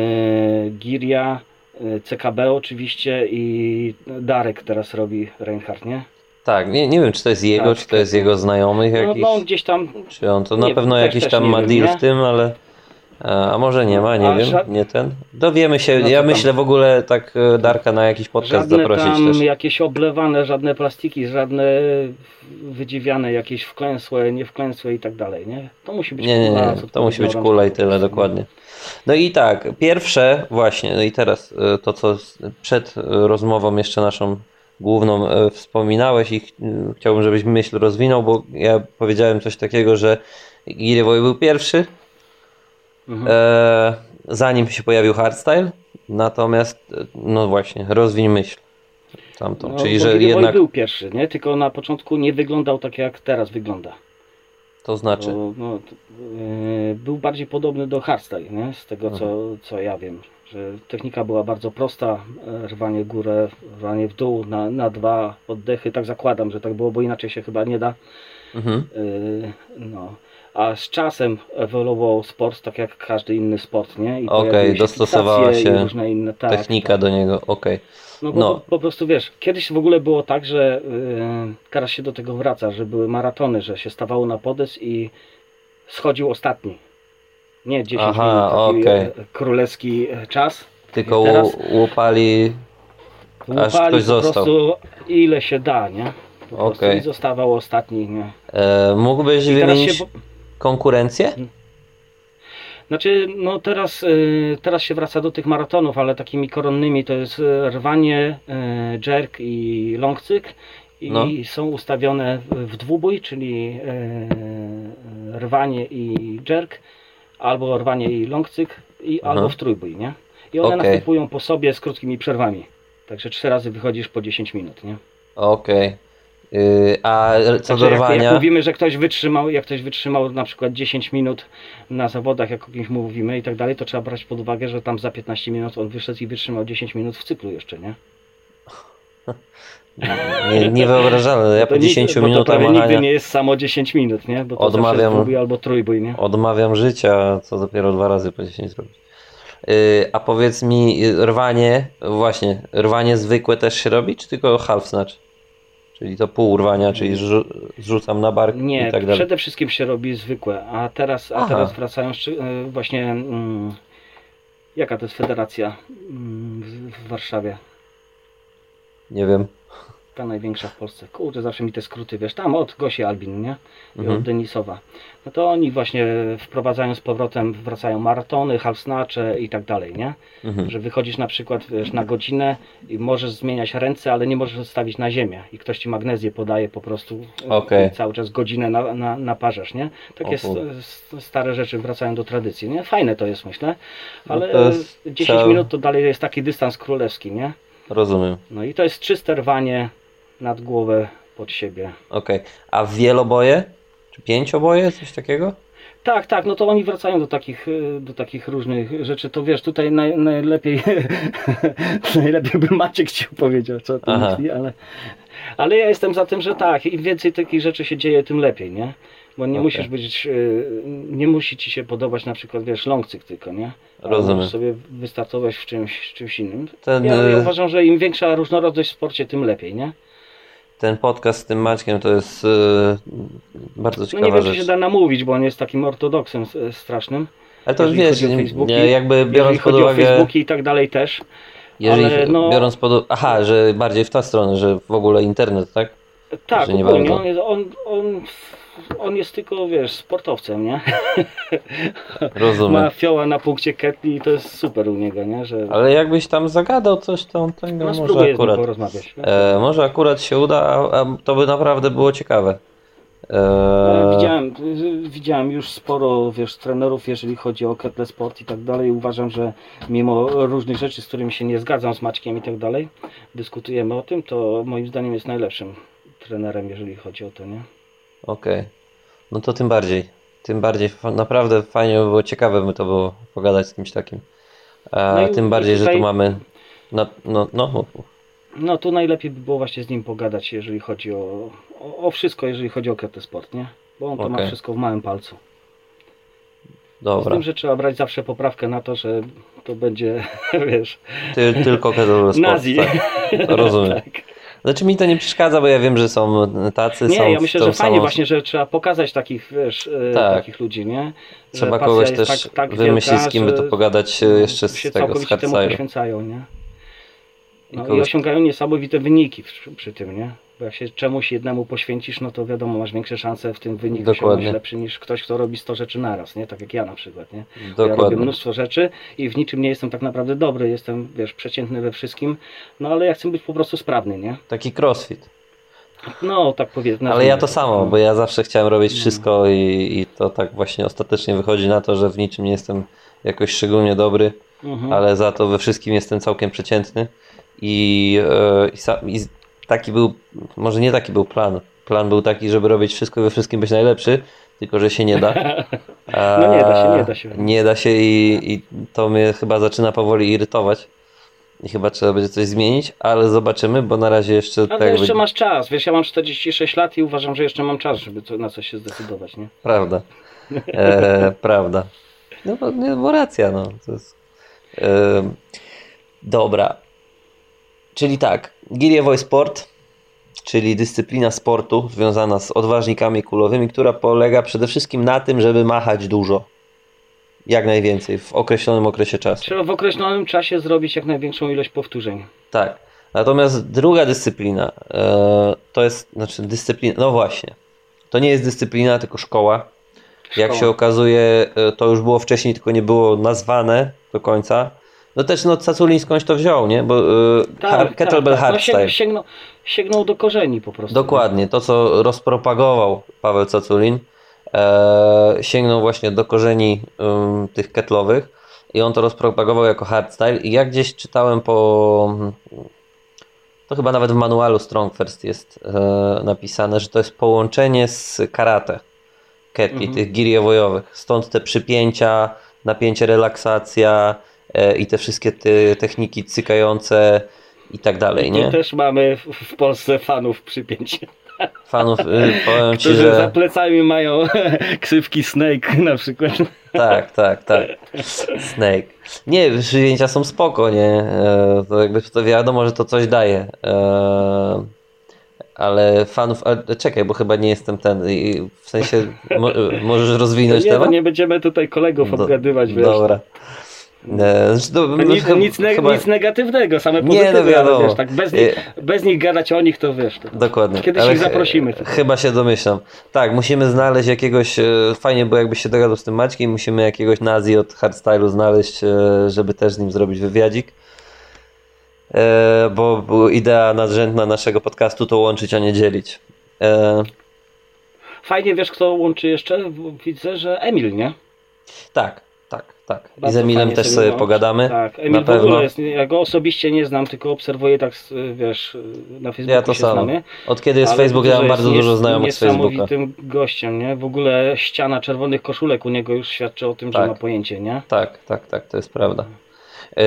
Giria, yy, CKB oczywiście i Darek teraz robi Reinhardt, nie? Tak, nie, nie wiem, czy to jest jego, Tak, czy to jest jego znajomych No, jakiś, no on gdzieś tam, czy on to na pewno jakiś tam ma deal w tym, ale a może nie ma, nie A wiem, ża- nie ten. Dowiemy się, No ja tam- myślę w ogóle tak e, Darka na jakiś podcast żadne zaprosić tam też. jakieś oblewane, żadne plastiki, żadne wydziwiane, jakieś wklęsłe, niewklęsłe i tak dalej, nie? To musi być Nie, nie, kula nie, z to musi być kula i tyle, dokładnie. No i tak, pierwsze właśnie, no i teraz e, to, co przed e, rozmową jeszcze naszą główną wspominałeś i ch- chciałbym, żebyś myśl rozwinął, bo ja powiedziałem coś takiego, że Girewoj był pierwszy, Mhm. e, zanim się pojawił hardstyle, natomiast e, no właśnie, rozwiń myśl tamtą, No, czyli że jednak był pierwszy, nie? Tylko na początku nie wyglądał tak jak teraz wygląda. to znaczy, Bo, no, yy, był bardziej podobny do hardstyle, nie? z tego co, Mhm. co ja wiem. Że technika była bardzo prosta, e, rwanie górę, rwanie w dół na, na dwa oddechy, tak zakładam, że tak było, bo inaczej się chyba nie da. mhm. Yy, no. A z czasem ewoluował sport tak jak każdy inny sport, nie? Okej, się dostosowała się różne inne tak, technika tak. do niego, okej. No bo No. Po, po prostu wiesz, kiedyś w ogóle było tak, że yy, teraz się do tego wraca, że były maratony, że się stawało na podest i schodził ostatni. Nie 10 Aha, minut, taki e, królewski e, czas. Tylko Teraz- u- łupali. Aż Łupali ktoś po został. prostu ile się da, nie? Po Okej. I zostawał ostatni, nie? E, mógłbyś I wymienić się... konkurencję? Znaczy, no teraz, y, teraz się wraca do tych maratonów, ale takimi koronnymi to jest y, rwanie, y, jerk i longcyk. I No. są ustawione w- dwubój, czyli rwanie i jerk, albo rwanie i longcyk, i Aha. albo w trójbój, nie? I one Okej. następują po sobie z krótkimi przerwami. Także trzy razy wychodzisz po 10 minut, nie? Okej. Y, a co do jak, jak rwania? mówimy, że ktoś wytrzymał, jak ktoś wytrzymał na przykład 10 minut na zawodach, jak o kimś mówimy i tak dalej, to trzeba brać pod uwagę, że tam za 15 minut on wyszedł i wytrzymał 10 minut w cyklu jeszcze, nie? Nie, niewyobrażalne. Ja To po nic- 10 bo to minutach prawie nigdy nie jest samo 10 minut, nie? Bo to Odmawiam- dwubój albo trójbój, nie? odmawiam życia, co dopiero dwa razy po 10 zrobić. Y, a powiedz mi, y, rwanie, właśnie, rwanie zwykłe też się robi, czy tylko half snatch? Czyli to pół rwania, czyli zrzu- zrzucam na bark Nie, i tak dalej. przede wszystkim się robi zwykłe, a teraz, a Aha. teraz wracają szczy- e, właśnie mm, jaka to jest federacja mm, w Warszawie? Nie wiem. Ta największa w Polsce. Kurde, zawsze mi te skróty, wiesz, tam od Gosi Albin, nie? I Mhm. od Denisowa. No to oni właśnie wprowadzają z powrotem, wracają maratony, halfsnacze i tak dalej, nie? Mhm. Że wychodzisz na przykład wiesz, na godzinę i możesz zmieniać ręce, ale nie możesz stawić na ziemię i ktoś ci magnezję podaje po prostu i cały czas godzinę na, na, naparzasz, nie? Takie stare rzeczy wracają do tradycji, nie? Fajne to jest, myślę, ale No jest 10 trzeba- minut to dalej jest taki dystans królewski, nie? Rozumiem. No i to jest czyste rwanie nad głowę pod siebie. Okej. A wieloboje? Czy pięcioboje? Coś takiego? Tak, tak, no to oni wracają do takich, y, do takich różnych rzeczy. To wiesz, tutaj naj, najlepiej, najlepiej by Maciek ci powiedział, co o tym Aha. myśli, ale, ale ja jestem za tym, że tak, im więcej takich rzeczy się dzieje, tym lepiej, nie? Bo nie Okej. musisz być, y, nie musi ci się podobać na przykład, wiesz, longcyk tylko, nie? A Rozumiem. Możesz sobie wystartować w czymś, czymś innym. Ten, Ja, ja y- uważam, że im większa różnorodność w sporcie, tym lepiej, nie? Ten podcast z tym Maćkiem to jest y, bardzo No ciekawa nie wiem, rzecz. czy się da namówić, bo on jest takim ortodoksem s- strasznym. Ale to jeżeli wiesz, Facebooki. nie, jakby biorąc pod uwagę, Facebooki i tak dalej też. jeżeli ale no- biorąc pod aha, że bardziej w tę stronę, że w ogóle internet, tak? Tak, Że nie ogólnie. On on, on, on jest tylko, wiesz, sportowcem, nie? Rozumiem. Ma fioła na punkcie Ketli i to jest super u niego, nie? Że Ale jakbyś tam zagadał coś tam, tego no, może akurat, porozmawiać. e, może akurat się uda, a, a to by naprawdę było ciekawe. Ale E, Widziałem, widziałem już sporo, wiesz, trenerów, jeżeli chodzi o Ketle Sport i tak dalej. Uważam, że mimo różnych rzeczy, z którymi się nie zgadzam z Maćkiem i tak dalej, dyskutujemy o tym, to moim zdaniem jest najlepszym trenerem, jeżeli chodzi o to, nie? Okej. No to tym bardziej. Tym bardziej naprawdę fajnie by było, ciekawe by to było pogadać z kimś takim. A No tym bardziej, że tutaj- tu mamy. No, no, no. No to najlepiej by było właśnie z nim pogadać, jeżeli chodzi o, o, o wszystko, jeżeli chodzi o Ketle Sport, nie? Bo on to ma Okej. wszystko w małym palcu. Z Dobra. tym, że trzeba brać zawsze poprawkę na to, że to będzie, wiesz, Ty, tylko kettlebell sport. nazi. Tak. Rozumiem. tak. Znaczy mi to nie przeszkadza, bo ja wiem, że są tacy, Nie, są ja myślę, że fajnie samą- właśnie, że trzeba pokazać takich, wiesz, e, Tak. takich ludzi, nie? Że Trzeba kogoś też tak, tak wymyślić, z kim by to pogadać e, jeszcze z tego, z temu poświęcają, nie? I No i kogoś- osiągają niesamowite wyniki przy, przy tym, nie? Bo jak się czemuś jednemu poświęcisz, no to wiadomo, masz większe szanse w tym wyniku Dokładnie. lepszy niż ktoś, kto robi 100 rzeczy naraz, nie? Tak jak ja na przykład, nie? Ja robię Dokładnie. mnóstwo rzeczy i w niczym nie jestem tak naprawdę dobry, jestem, wiesz, przeciętny we wszystkim, no ale ja chcę być po prostu sprawny, nie? Taki crossfit. No, tak powiedzmy. Ale ja to samo, bo ja zawsze chciałem robić No. wszystko i, i to tak właśnie ostatecznie wychodzi na to, że w niczym nie jestem jakoś szczególnie dobry, Mhm. ale za to we wszystkim jestem całkiem przeciętny i, e, i, i taki był, może nie taki był plan. Plan był taki, żeby robić wszystko i we wszystkim być najlepszy, tylko że się nie da. A No nie da się, nie da się. Nie da się i, i to mnie chyba zaczyna powoli irytować. I chyba trzeba będzie coś zmienić, ale zobaczymy, bo na razie jeszcze Ale tak jeszcze jakby- masz czas, wiesz, ja mam 46 lat i uważam, że jeszcze mam czas, żeby to, na coś się zdecydować, nie? Prawda. E, prawda. No bo, nie, bo racja, no. Jest, e, dobra. Czyli tak, Giliewoy Sport, czyli dyscyplina sportu związana z odważnikami kulowymi, która polega przede wszystkim na tym, żeby machać dużo. jak najwięcej w określonym okresie czasu. Trzeba w określonym czasie zrobić jak największą ilość powtórzeń. Tak. Natomiast druga dyscyplina e, to jest, znaczy dyscyplina, no właśnie, to nie jest dyscyplina, tylko szkoła. Jak Szkoła. się okazuje, e, to już było wcześniej, tylko nie było nazwane do końca. No też no Caculin skądś to wziął, nie? Bo e, har- kettlebell No, hardstyle. sięg, sięgnął, sięgnął do korzeni po prostu. Dokładnie, to co rozpropagował Paweł Caculin, e, sięgnął właśnie do korzeni ym, tych ketlowych i on to rozpropagował jako hardstyle i jak gdzieś czytałem po to chyba nawet w manualu Strong First jest e, napisane, że to jest połączenie z karate ketli, Mhm. tych giriewojowych, stąd te przypięcia, napięcie, relaksacja i te wszystkie te techniki cykające i tak dalej, nie? też mamy w, Polsce fanów przypięć, Fanów, y, powiem Ci, którzy za że plecami mają ksywki Snake na przykład. tak, tak, tak. Snake. Nie, przyjęcia są spoko, nie? E, To jakby to wiadomo, że to coś daje. E, Ale fanów, ale czekaj, bo chyba nie jestem ten, w sensie mo, możesz rozwinąć Nie, temat? nie będziemy tutaj kolegów Do- obgadywać, wiesz. Dobra. E, to- Nic, chyba- nic, ne, chyba- nic negatywnego, same Nie, pozytywy, no ale wiadomo. wiesz, tak bez nich, bez nich gadać o nich, to wiesz. To... Dokładnie. Kiedyś Ale ich ch- zaprosimy. Chyba się domyślam. Tak, musimy znaleźć jakiegoś. e, Fajnie było, jakbyś się dogadał z tym Maćkiem. Musimy jakiegoś nazi od hardstylu znaleźć, e, żeby też z nim zrobić wywiadzik. E, Bo, idea nadrzędna naszego podcastu to łączyć, a nie dzielić. E, Fajnie wiesz, kto łączy jeszcze? Widzę, że Emil, nie? Tak, tak, tak. I z Bardzo Emilem też sobie łączy. pogadamy. Tak, Na Emil w pewno. jest, ja go osobiście nie znam, tylko obserwuję tak, wiesz, na Facebooku Ja to samo. znamy. Od kiedy jest Facebook, ja mam bardzo jest dużo znajomych z Facebooka. Niesamowitym gościem, nie? W ogóle ściana czerwonych koszulek u niego już świadczy o tym, Tak. że ma pojęcie, nie? Tak, tak, tak, to jest prawda. E,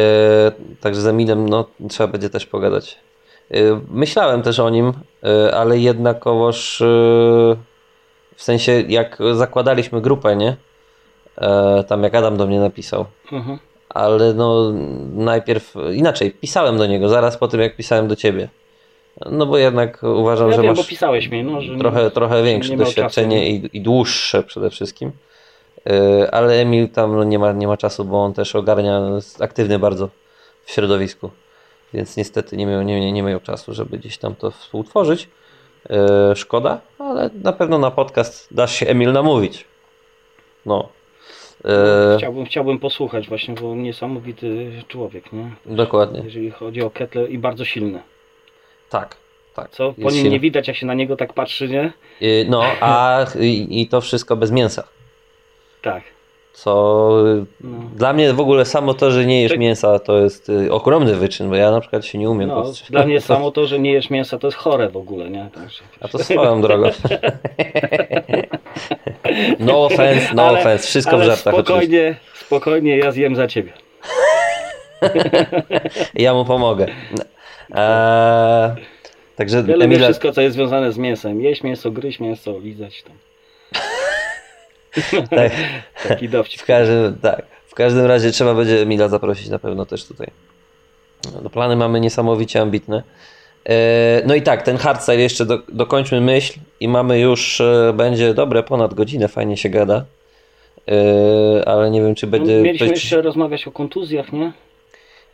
także z Emilem no, trzeba będzie też pogadać. E, myślałem też o nim, e, ale jednakowoż w sensie jak zakładaliśmy grupę, nie? E, tam jak Adam do mnie napisał. Mhm. Ale no najpierw inaczej, pisałem do niego zaraz po tym jak pisałem do ciebie. No bo jednak uważam, Ja że wiem, masz pisałeś mi, no, że trochę, trochę że większe nie doświadczenie i, i dłuższe przede wszystkim. Yy, Ale Emil tam no, nie, ma, nie ma czasu, bo on też ogarnia, jest aktywny bardzo w środowisku, więc niestety nie miał, nie, nie miał czasu, żeby gdzieś tam to współtworzyć. Yy, Szkoda, ale na pewno na podcast dasz się Emil namówić. No. No, Yy, Chciałbym, chciałbym posłuchać właśnie, bo niesamowity człowiek, nie? dokładnie. Jeżeli chodzi o Ketle i bardzo silny. Tak, tak. Co? Po nim silny. nie widać, jak się na niego tak patrzy, nie? Yy, No, a i, i to wszystko bez mięsa. Tak. Co No. dla mnie w ogóle samo to, że nie jesz Tak. mięsa, to jest y, ogromny wyczyn, bo ja na przykład się nie umiem No, powstrzymać. dla mnie samo to, że nie jesz mięsa, to jest chore w ogóle, nie? Także, A to swoją drogą. No offense, no Ale- offense, wszystko ale w żartach oczywiście. spokojnie, spokojnie, ja zjem za ciebie. Ja mu pomogę. Eee, także lubię Emile, wszystko, co jest związane z mięsem. Jeść mięso, gryźć mięso, lizać tam. tak, Taki dowcip. w każdym, tak, w każdym razie trzeba będzie Emila zaprosić na pewno też tutaj. No, plany mamy niesamowicie ambitne. Eee, No i tak, ten hardstyle jeszcze do, dokończmy myśl i mamy już, e, będzie dobre ponad godzinę, fajnie się gada. Eee, ale nie wiem, czy będzie. No, Mieliśmy ktoś- jeszcze rozmawiać o kontuzjach, nie?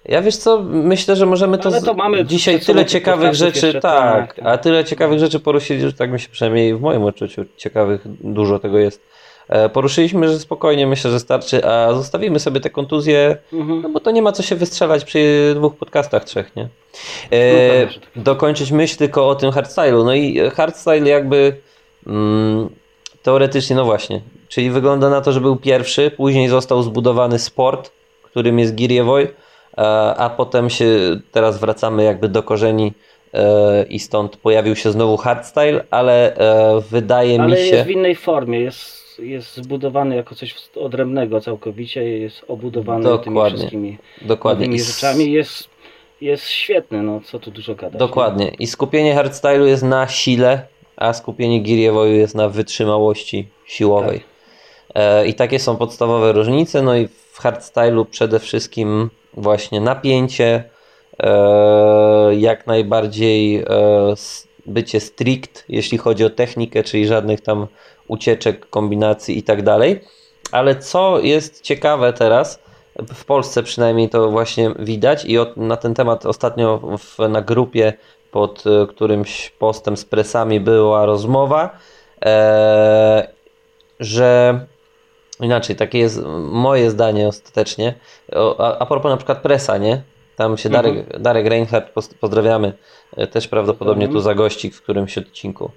Ja wiesz co, myślę, że możemy to. Z- to dzisiaj tyle ciekawych rzeczy, jeszcze, tak, tak, tak. a tyle ciekawych rzeczy poruszyli, że tak mi się przynajmniej w moim odczuciu ciekawych dużo tego jest. E, Poruszyliśmy, że spokojnie myślę, że starczy, a zostawimy sobie te kontuzje, Mhm. no bo to nie ma co się wystrzelać przy dwóch podcastach, trzech, nie? No E, że tak. dokończyć myśl tylko o tym hardstylu. No i hardstyle jakby mm, teoretycznie, no właśnie, czyli wygląda na to, że był pierwszy, później został zbudowany sport, którym jest Giriewoy, a, a potem się teraz wracamy jakby do korzeni e, i stąd pojawił się znowu hardstyle, ale e, wydaje Ale mi się... jest w innej formie, jest, jest zbudowany jako coś odrębnego całkowicie, jest obudowany tymi Dokładnie. wszystkimi Dokładnie. nowymi I s- rzeczami. Jest, jest świetny, no co tu dużo gadać. Dokładnie. I skupienie hardstylu jest na sile, a skupienie Giriewoyu jest na wytrzymałości siłowej. E, I takie są podstawowe różnice. No i w hardstylu przede wszystkim właśnie napięcie, e, jak najbardziej e, bycie strict, jeśli chodzi o technikę, czyli żadnych tam ucieczek, kombinacji i tak dalej. Ale co jest ciekawe teraz, w Polsce przynajmniej to właśnie widać i od, na ten temat ostatnio w, na grupie pod e, którymś postem z presami była rozmowa, e, że inaczej, takie jest moje zdanie ostatecznie, a, a propos na przykład presa, nie? Tam się Darek, Mhm. Darek Reinhardt, poz- pozdrawiamy, e, też prawdopodobnie tu Pozdrawiam. zagości w którymś odcinku.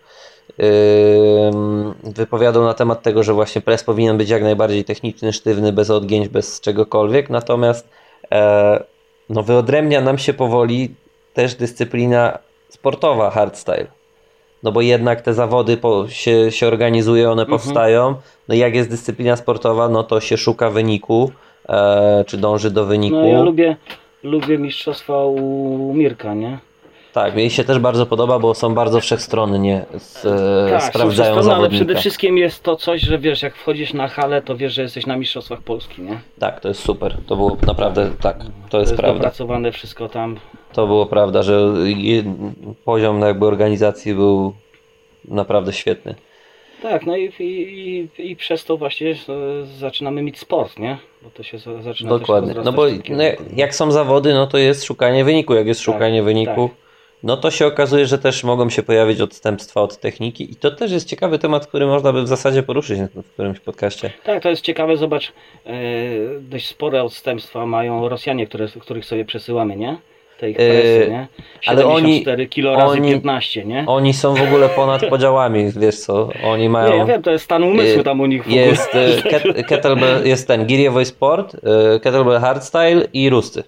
Wypowiadał na temat tego, że właśnie pres powinien być jak najbardziej techniczny, sztywny, bez odgięć, bez czegokolwiek, natomiast e, no wyodrębnia nam się powoli też dyscyplina sportowa hardstyle. No bo jednak te zawody po, się, się organizuje, one Mhm. powstają. No i jak jest dyscyplina sportowa, no to się szuka wyniku, e, czy dąży do wyniku. No ja lubię, lubię mistrzostwa u Mirka, nie? Tak, mi się też bardzo podoba, bo są bardzo wszechstronnie, z, e, Tak, są sprawdzają wszystko, no, ale zawodnika. przede wszystkim jest to coś, że wiesz, jak wchodzisz na halę, to wiesz, że jesteś na mistrzostwach Polski, nie? Tak, to jest super. To było naprawdę tak. To jest prawda. dopracowane wszystko tam. To było prawda, że poziom jakby organizacji był naprawdę świetny. Tak, no i, i, i, przez to właśnie e, zaczynamy mieć sport, nie? Bo to się za- zaczyna Dokładnie. No bo no, jak są zawody, no to jest szukanie wyniku. Jak jest Tak, szukanie wyniku, no to się okazuje, że też mogą się pojawić odstępstwa od techniki. I to też jest ciekawy temat, który można by w zasadzie poruszyć w którymś podcaście. Tak, to jest ciekawe, zobacz, e, dość spore odstępstwa mają Rosjanie, które, których sobie przesyłamy, nie? Te ich presy, E, nie? ale oni- 74 kilo razy oni- 15, nie? Oni są w ogóle ponad podziałami, wiesz co? Oni mają. Nie, ja wiem, to jest stan umysłu Y, tam u nich w ogóle. Jest e, ket, kettlebell, jest ten Giriewoy Sport, e, kettlebell hardstyle i rusty.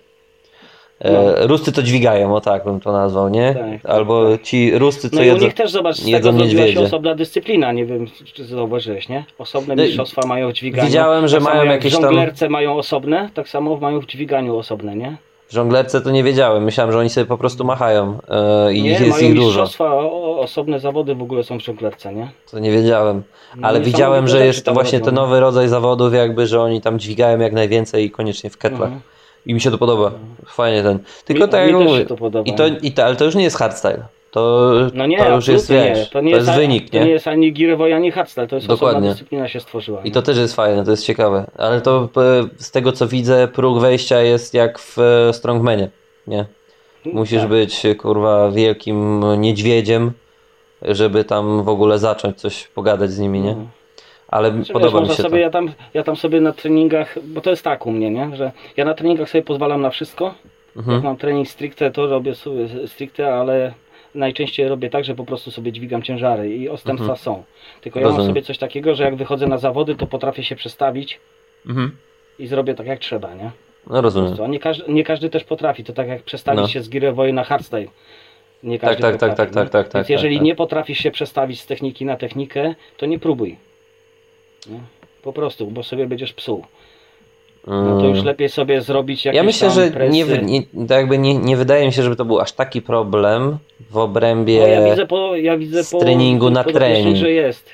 E, Rusty to dźwigają, o tak bym to nazwał, nie? No. Tak, tak, Albo ci rusty, co No jedzą. nich też zobacz, z jedzą tego zrobiła się osobna dyscyplina, nie wiem czy zauważyłeś, nie? Osobne No mistrzostwa mają w dźwiganiu. widziałem, że tak mają jak jakieś tam- żonglerce mają osobne, tak samo mają w dźwiganiu osobne, nie? W żonglerce to nie wiedziałem, myślałem, że oni sobie po prostu machają e, i Nie, jest mają ich dużo. mistrzostwa, o, osobne zawody w ogóle są w żonglerce, nie? To nie wiedziałem. No Ale i widziałem, że jest właśnie ten nowy rodzaj zawodów, jakby, że oni tam dźwigają jak najwięcej i koniecznie w ketlach. Mhm. I mi się to podoba. Fajnie ten. Tylko Mi- tak mi jak mówię. to. I to, i to, ale to już nie jest hardstyle. To, No nie, to już jest, absolutnie wiesz, nie. To nie to jest wynik, To nie nie? jest ani girowoy, ani hardstyle, to jest Dokładnie. osobna dyscyplina się stworzyła. I nie? to też jest fajne, to jest ciekawe. Ale to e, z tego co widzę, próg wejścia jest jak w e, Strongmanie, nie? Musisz Tak. być kurwa wielkim niedźwiedziem, żeby tam w ogóle zacząć coś pogadać z nimi, nie? Mhm. Ale Znaczy, podoba wiesz, mi się sobie, to. Ja tam, ja tam sobie na treningach, bo to jest tak u mnie, nie? że ja na treningach sobie pozwalam na wszystko. Jak Mhm. mam trening stricte, to robię sobie stricte, ale najczęściej robię tak, że po prostu sobie dźwigam ciężary i odstępstwa są. Tylko ja mam Mhm. Rozumiem. sobie coś takiego, że jak wychodzę na zawody, to potrafię się przestawić Mhm. i zrobię tak jak trzeba, nie? No rozumiem. A nie każdy, nie każdy też potrafi, to tak jak przestawić No. się z girowoy na hardstyle. Nie każdy tak, tak, potrafi, tak, nie? tak, tak, Więc tak, jeżeli tak. nie potrafisz się przestawić z techniki na technikę, to nie próbuj. Nie? Po prostu, bo sobie będziesz psuł. No to już lepiej sobie zrobić jakieś Ja myślę, tam że nie, wy- nie, to jakby nie, nie wydaje mi się, żeby to był aż taki problem w obrębie No, ja widzę po, ja widzę po, treningu na po trening. że jest.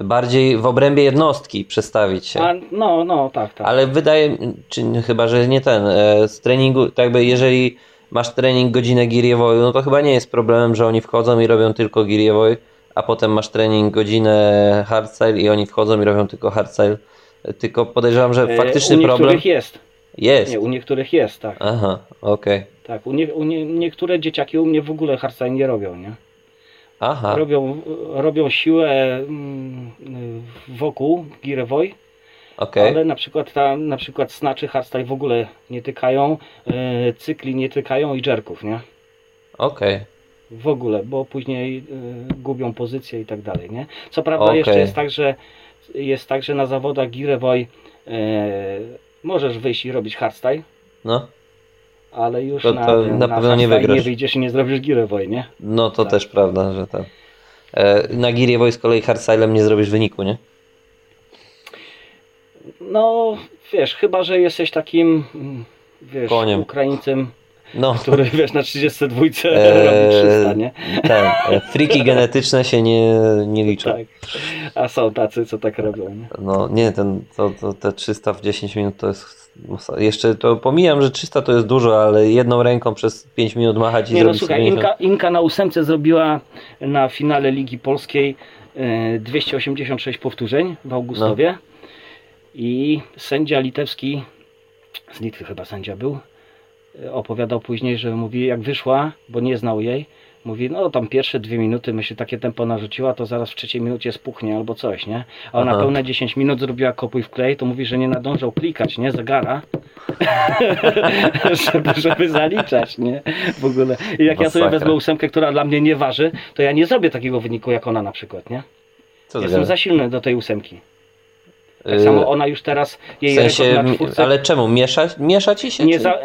bardziej w obrębie jednostki przestawić się. A, no, no, tak, tak. Ale wydaje czy chyba, że nie ten, e, z treningu, tak jakby jeżeli masz trening godzinę giriewoju, no to chyba nie jest problemem, że oni wchodzą i robią tylko giriewoj, a potem masz trening godzinę hardstyle i oni wchodzą i robią tylko hardstyle. Tylko podejrzewam, że E, faktyczny u niektórych problem jest. jest. Nie, u niektórych jest, tak. Aha, okej. tak u nie, u nie, niektóre dzieciaki u mnie w ogóle hardstyle nie robią, nie? Aha, Robią, robią siłę mm, wokół girewoy, okej. ale na przykład ta, na przykład snaczy hardstyle w ogóle nie tykają, e, cykli nie tykają i jerków, nie? Okej. W ogóle, bo później y, gubią pozycję i tak dalej, nie? Co prawda Okej. jeszcze jest tak, że jest tak, że na zawodach Girewoy y, możesz wyjść i robić hardstyle, No, ale już To- na, to tym, na na pewno nie wygrasz. nie wyjdziesz i nie zrobisz Girewoy, nie? no to Tak. też prawda, że tak. E, na giriewoj z kolei hardstylem nie zrobisz wyniku, nie? No, wiesz, chyba, że jesteś takim, mm, wiesz, Koniem. Ukraińcem, No, który, wiesz, na 32 Eee, robi 300, nie? tak. e, Friki genetyczne się nie, nie liczą. Tak. A są tacy, co tak robią, nie? No nie, ten, to, to, te 300 w 10 minut to jest. masa- Jeszcze to pomijam, że 300 to jest dużo, ale jedną ręką przez 5 minut machać i Nie no zrobić słuchaj, sobie Inka, Inka na ósemce zrobiła na finale Ligi Polskiej e, 286 powtórzeń w Augustowie. I sędzia litewski, z Litwy chyba sędzia był, e, opowiadał później, że mówi jak wyszła, bo nie znał jej, mówi no tam pierwsze dwie minuty my się takie tempo narzuciła, to zaraz w trzeciej minucie spuchnie albo coś, nie? A ona Aha. pełne 10 minut zrobiła kopuj w klej, to mówi, że nie nadążał klikać, nie? Zegara. żeby, żeby zaliczać, nie? W ogóle. I jak ja sobie Masakra. wezmę ósemkę, która dla mnie nie waży, to ja nie zrobię takiego wyniku jak ona na przykład, nie? Co Jestem gadasz? za silny do tej ósemki. Tak Y, samo ona już teraz, jej w sensie, na czwórce ale czemu? Miesza, miesza ci się? nie za,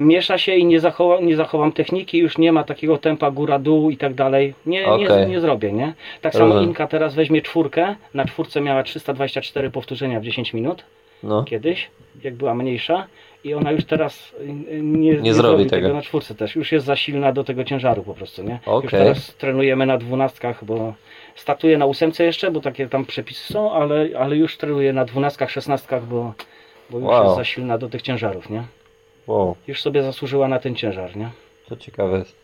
miesza się i nie, zachowa, nie zachowam techniki, już nie ma takiego tempa góra-dół i tak dalej. Nie, nie, Okej. nie zrobię, nie? Tak samo Rozumiem. Inka teraz weźmie czwórkę, na czwórce miała 324 powtórzenia w 10 minut No. kiedyś, jak była mniejsza i ona już teraz y, y, nie, nie, zrobi zrobi tego. tego na czwórce też. Już jest za silna do tego ciężaru po prostu, nie? Już Okej. teraz trenujemy na dwunastkach, bo startuję na ósemce jeszcze, bo takie tam przepisy są, ale, ale już trenuję na dwunastkach, szesnastkach, bo, bo już Wow. jest za silna do tych ciężarów, nie? Wow, Już sobie zasłużyła na ten ciężar, nie? to ciekawe jest.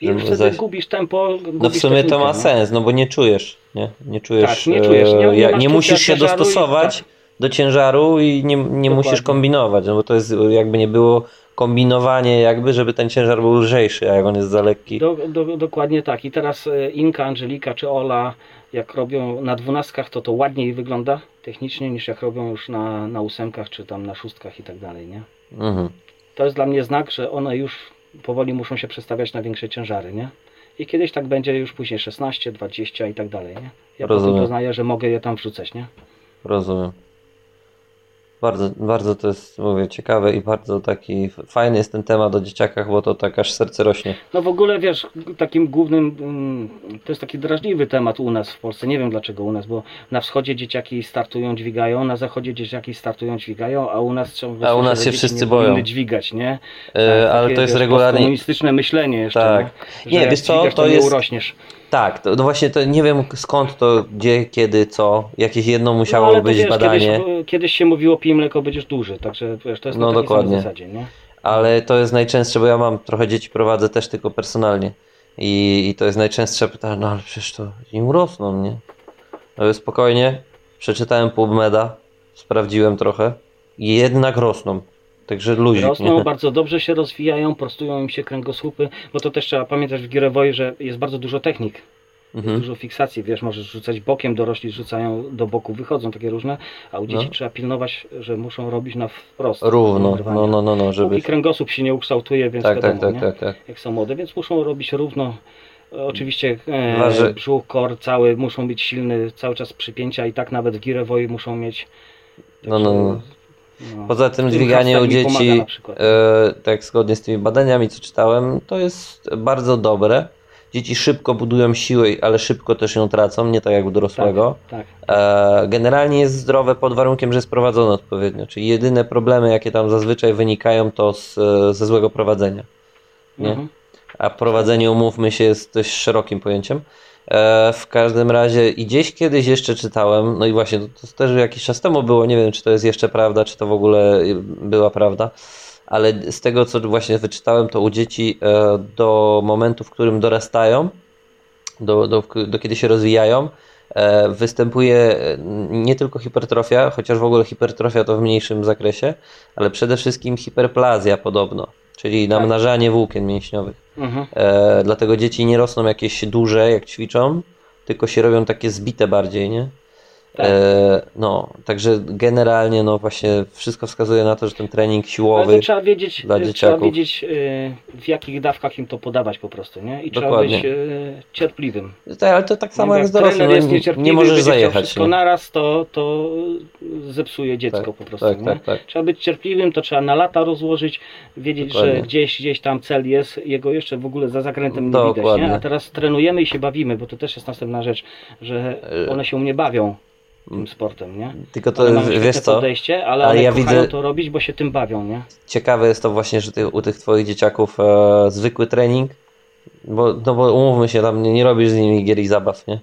I wtedy zaś- gubisz tempo. No w gubisz sumie to technikę, ma nie? sens, no bo nie czujesz, nie? Nie czujesz, Tak, nie czujesz, nie- e, nie jak- musisz się ciężaru i- dostosować tak. do ciężaru i nie, nie musisz kombinować, no bo to jest jakby nie było kombinowanie jakby, żeby ten ciężar był lżejszy, a jak on jest za lekki. Do, do, dokładnie tak. I teraz e, Inka, Angelika czy Ola, jak robią na dwunastkach, to to ładniej wygląda technicznie niż jak robią już na, na ósemkach czy tam na szóstkach i tak dalej, nie? Mhm. To jest dla mnie znak, że one już powoli muszą się przestawiać na większe ciężary, nie? I kiedyś tak będzie już później 16, 20 i tak dalej, nie? Ja Rozumiem. potem poznaję, że mogę je tam wrzucać, nie? Rozumiem. Bardzo, bardzo to jest, mówię, ciekawe i bardzo taki fajny jest ten temat o dzieciakach, bo to tak aż serce rośnie. No w ogóle wiesz, takim głównym, mm, to jest taki drażliwy temat u nas w Polsce, nie wiem dlaczego u nas, bo na wschodzie dzieciaki startują, dźwigają, na zachodzie dzieciaki startują, dźwigają, a u nas ciągle A u nas się wszyscy nie boją. dźwigać, nie? Tak, ale takie, to jest wiesz, regularnie. komunistyczne myślenie jeszcze, Tak. nie? Nie, jak wiesz co, to nie jest- urośniesz. Tak, to, no właśnie to nie wiem skąd to, gdzie, kiedy, co. Jakieś jedno musiało no, ale to być wiesz, badanie. Kiedyś, kiedyś się mówiło pij mleko, będziesz duży, także wiesz, to jest No, na dokładnie. zasadzie, nie? Ale to jest najczęstsze, bo ja mam trochę dzieci, prowadzę też tylko personalnie. I, i to jest najczęstsze pytanie, no ale przecież to nie urosną, nie? No spokojnie, przeczytałem PubMeda, sprawdziłem trochę i jednak rosną. Także luzik, Rosną, nie? bardzo dobrze się rozwijają, prostują im się kręgosłupy, bo to też trzeba pamiętać w Girewoju, że jest bardzo dużo technik. Jest Mhm. dużo fiksacji, wiesz, możesz rzucać bokiem, dorośli rzucają do boku, wychodzą takie różne, a u dzieci No. trzeba pilnować, że muszą robić na wprost. Równo, no, no, no, no, żeby... Póki kręgosłup się nie ukształtuje, więc Tak, tak, wiadomo, tak, nie? tak, tak. jak są młode, więc muszą robić równo. Oczywiście e, Waży- brzuch, kor cały muszą być silny, cały czas przypięcia i tak nawet w Girewoju muszą mieć. No, no, no. No. Poza tym dźwiganie u dzieci, e, tak zgodnie z tymi badaniami, co czytałem, to jest bardzo dobre. Dzieci szybko budują siłę, ale szybko też ją tracą, nie tak jak u dorosłego. Tak, E, generalnie jest zdrowe pod warunkiem, że jest prowadzone odpowiednio. Czyli jedyne problemy, jakie tam zazwyczaj wynikają, to z, ze złego prowadzenia. Nie? Mhm. A prowadzenie, umówmy się, jest dość szerokim pojęciem. E, w każdym razie i gdzieś kiedyś jeszcze czytałem, no i właśnie to, to też jakiś czas temu było, nie wiem czy to jest jeszcze prawda, czy to w ogóle y, była prawda, ale z tego co właśnie wyczytałem, to u dzieci e, do momentu, w którym dorastają, do, do, do kiedy się rozwijają, e, występuje nie tylko hipertrofia, chociaż w ogóle hipertrofia to w mniejszym zakresie, ale przede wszystkim hiperplazja podobno, czyli Tak. namnażanie włókien mięśniowych. Mhm. E, dlatego dzieci nie rosną jakieś duże, jak ćwiczą, tylko się robią takie zbite bardziej, nie? Tak. E, no, także generalnie no właśnie wszystko wskazuje na to, że ten trening siłowy, trzeba wiedzieć, dla trzeba dzieciaków. wiedzieć y, w jakich dawkach im to podawać po prostu, nie? I trzeba Dokładnie. być y, cierpliwym. Tak, ale to tak samo Nie, jak z dorosłym, jest nie, możesz zajechać. wszystko Nie? naraz, to, to zepsuje dziecko Tak, po prostu, tak, nie? tak, tak. Trzeba być cierpliwym, to trzeba na lata rozłożyć, wiedzieć, Dokładnie. że gdzieś, gdzieś tam cel jest, jego jeszcze w ogóle za zakrętem nie widać, Dokładnie. nie? A teraz trenujemy i się bawimy, bo to też jest następna rzecz, że E, one się u mnie bawią tym sportem, nie? Tylko to One wiesz co, podejście, ale, ale ja widzę- to robić, bo się tym bawią, nie? ciekawe jest to właśnie, że ty, u tych twoich dzieciaków e, zwykły trening, bo, no bo umówmy się, tam nie, nie robisz z nimi gier i zabaw, nie?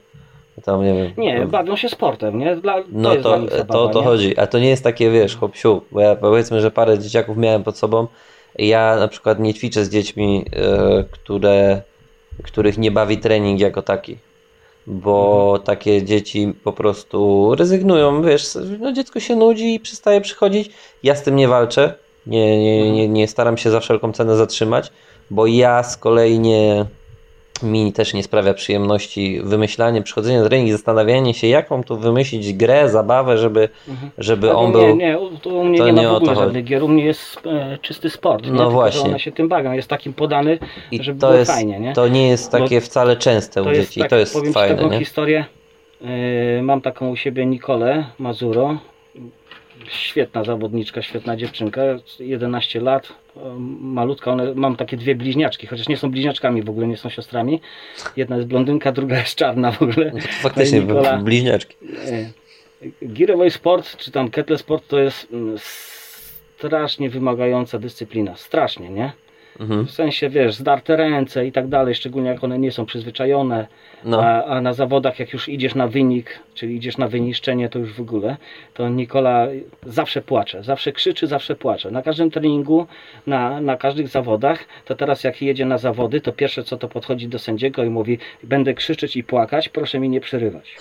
Tam nie wiem. Nie, no, bawią się sportem, nie? Dla, to No to, nich to, zabawa, to nie? chodzi, a to nie jest takie, wiesz, hop siu, bo ja powiedzmy, że parę dzieciaków miałem pod sobą. Ja na przykład nie ćwiczę z dziećmi, e, które, których nie bawi trening jako taki. Bo takie dzieci po prostu rezygnują, wiesz, no dziecko się nudzi i przestaje przychodzić. Ja z tym nie walczę, nie, nie, nie, nie staram się za wszelką cenę zatrzymać, bo ja z kolei nie, mi też nie sprawia przyjemności wymyślanie, przychodzenie z ringu, zastanawianie się, jaką tu wymyślić grę, zabawę, żeby, żeby on nie, był... Nie, tu u mnie to nie nie ma w ogóle to żadnych gier, u mnie jest e, czysty sport, nie? No Tylko, właśnie. że one się tym bawią, jest takim podany, I żeby to było jest, fajnie, nie? to nie jest Bo takie wcale częste u to dzieci, tak, to jest powiem Ci fajne, taką nie? historię, e, mam taką u siebie Nikolę Mazuro, świetna zawodniczka, świetna dziewczynka, 11 lat, e, malutka, one, mam takie dwie bliźniaczki, chociaż nie są bliźniaczkami w ogóle, nie są siostrami, jedna jest blondynka, druga jest czarna w ogóle. No faktycznie i Nikola- bliźniaczki. E, Girowy sport, czy tam kettle sport to jest mm, strasznie wymagająca dyscyplina, strasznie, nie? Mhm. W sensie, wiesz, zdarte ręce i tak dalej, szczególnie jak one nie są przyzwyczajone, No. a, a na zawodach jak już idziesz na wynik, czyli idziesz na wyniszczenie, to już w ogóle, to Nikola zawsze płacze, zawsze krzyczy, zawsze płacze. Na każdym treningu, na, na każdych zawodach, to teraz jak jedzie na zawody, to pierwsze co to podchodzi do sędziego i mówi, będę krzyczeć i płakać, proszę mi nie przerywać.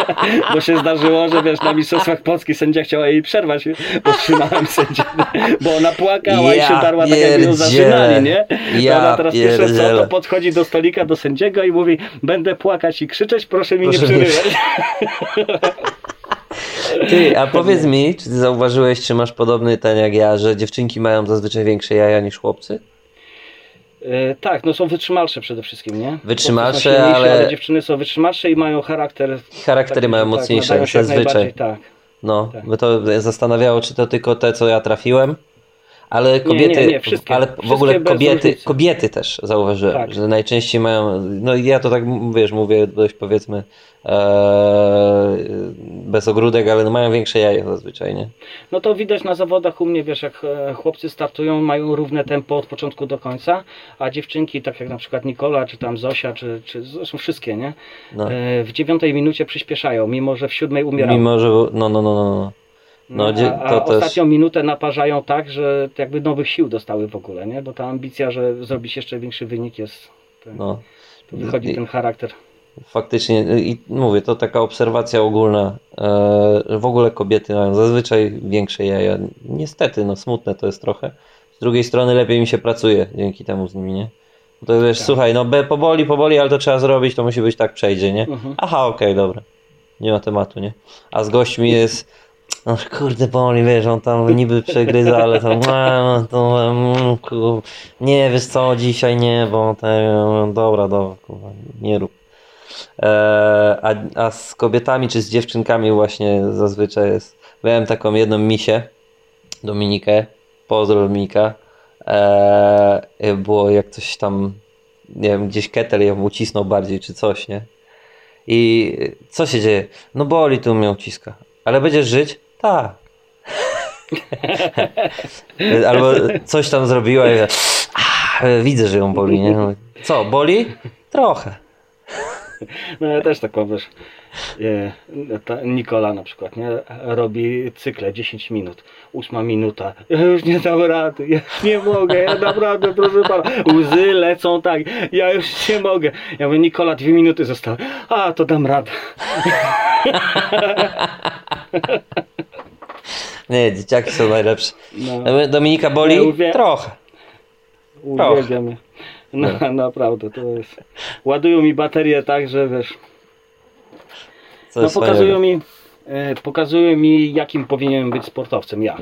Bo się zdarzyło, że wiesz, na Mistrzostwach Polski sędzia chciała jej przerwać, bo trzymałem sędzię, bo ona płakała i Ja się darła tak jakby ją zażynali, nie? Ja ona teraz pierwsze co, to podchodzi do stolika, do sędziego i mówi, będę płakać i krzyczeć, proszę mi Proszę nie nie- przerywać. Ty, a powiedz mi, czy ty zauważyłeś, czy masz podobny ten jak ja, że dziewczynki mają zazwyczaj większe jaja niż chłopcy? E, tak, no są wytrzymalsze przede wszystkim, nie? Wytrzymalsze, silniejsi, ale- dziewczyny są wytrzymalsze i mają charakter... Charaktery taki, mają że mocniejsze, tak, zazwyczaj. Tak. No, Tak. to zastanawiało, czy to tylko te, co ja trafiłem, ale kobiety, nie, nie, wszystkie. ale w ogóle kobiety, kobiety też zauważyłem, Tak. że najczęściej mają, no ja to tak, wiesz, mówię dość powiedzmy e, bez ogródek, ale no mają większe jaja zazwyczaj, nie? No to widać na zawodach u mnie, wiesz, jak e, chłopcy startują, mają równe tempo od początku do końca, a dziewczynki, tak jak na przykład Nikola, czy tam Zosia, czy, czy zresztą wszystkie, nie? No. E, w dziewiątej minucie przyspieszają, mimo że w siódmej umierają. Mimo, że, no, no, no, no, no. A, a też- ostatnią minutę naparzają tak, że jakby nowych sił dostały w ogóle, nie? Bo ta ambicja, że zrobić jeszcze większy wynik jest, to, no. wychodzi ten charakter. Faktycznie i mówię, to taka obserwacja ogólna. E, w ogóle kobiety mają zazwyczaj większe jaja. Niestety, no smutne to jest trochę. Z drugiej strony lepiej mi się pracuje dzięki temu z nimi, nie? Bo To wiesz, Tak. słuchaj, no powoli, powoli, ale to trzeba zrobić, to musi być tak przejdzie, nie? Mhm. Aha, okej, dobra. Nie ma tematu, nie? A z gośćmi jest. No kurde, boli, wiesz, on tam niby przegryza, ale tam. No, to, mm. Nie wiesz co, dzisiaj nie, bo te, dobra, dobra, kurwa, nie rób. E, a, a z kobietami czy z dziewczynkami właśnie zazwyczaj jest. Miałem taką jedną misię, Dominikę, pozdro Dominika. E, było jak coś tam, nie wiem, gdzieś ketel ją ucisnął bardziej czy coś, nie? I co się dzieje? No boli tu mnie uciska. Ale będziesz żyć? Tak. Albo coś tam zrobiła i ja, "Ah, widzę, że ją boli, nie? Co, boli? Trochę. No ja też tak wiesz, e, ta Nikola na przykład, nie? Robi cykle 10 minut, ósma minuta, ja już nie dam rady, ja już nie mogę, ja naprawdę, proszę pana, łzy lecą tak, ja już nie mogę. Ja mówię, Nikola, dwie minuty zostały, a to dam radę. Nie, dzieciaki są najlepsze. No, Dominika boli? Ja mówię- Trochę. Je. No, naprawdę, to jest, ładują mi baterię tak, że wiesz, Co no pokazują fajnego. mi, e, pokazują mi, jakim powinienem być sportowcem, ja,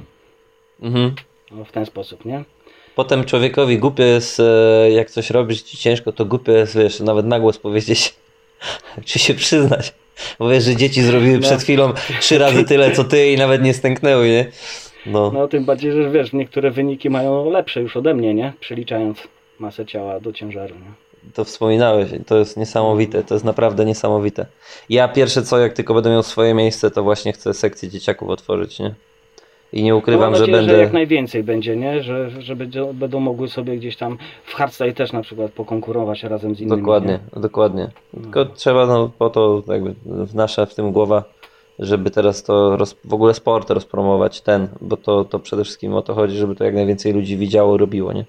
Mhm. no, w ten sposób, nie? Potem człowiekowi głupio jest, e, jak coś robisz ci ciężko, to głupio jest, wiesz, nawet na głos powiedzieć, czy się przyznać. Bo wiesz, że dzieci zrobiły No. przed chwilą trzy razy tyle, co ty i nawet nie stęknęły, nie? No, No tym bardziej, że wiesz, niektóre wyniki mają lepsze już ode mnie, nie? Przeliczając masę ciała do ciężaru, nie? to wspominałeś, to jest niesamowite, to jest naprawdę niesamowite. Ja pierwsze co, jak tylko będę miał swoje miejsce, to właśnie chcę sekcję dzieciaków otworzyć, nie? I nie ukrywam, Mam że nadzieję, będę... że jak najwięcej będzie, nie? Że, że będą, będą mogły sobie gdzieś tam w hardstyle też na przykład pokonkurować razem z innymi. Dokładnie, dokładnie. Tylko trzeba no, po to jakby w nasze w tym głowa, żeby teraz to roz, w ogóle sport rozpromować ten, bo to, to przede wszystkim o to chodzi, żeby to jak najwięcej ludzi widziało, robiło, nie?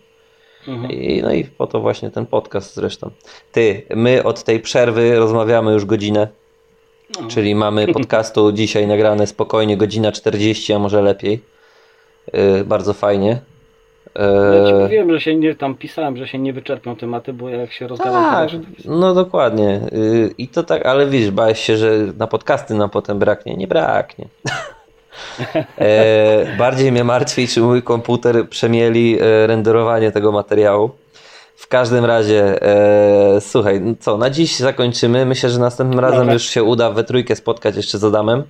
Mhm. I, no i po to właśnie ten podcast zresztą. Ty, my od tej przerwy rozmawiamy już godzinę, No. czyli mamy podcastu dzisiaj nagrane spokojnie godzina 40, a może lepiej. Yy, bardzo fajnie. Ja ci mówiłem, że się nie, tam pisałem, że się nie wyczerpią tematy, bo jak się rozgadam, to tak, no dokładnie. Yy, I to tak, ale widzisz, bałeś się, że na podcasty nam potem braknie. Nie braknie. E, bardziej mnie martwi, czy mój komputer przemieli e, renderowanie tego materiału. W każdym razie, e, słuchaj, no co, na dziś zakończymy. Myślę, że następnym razem Dobra. już się uda we trójkę spotkać jeszcze z Adamem.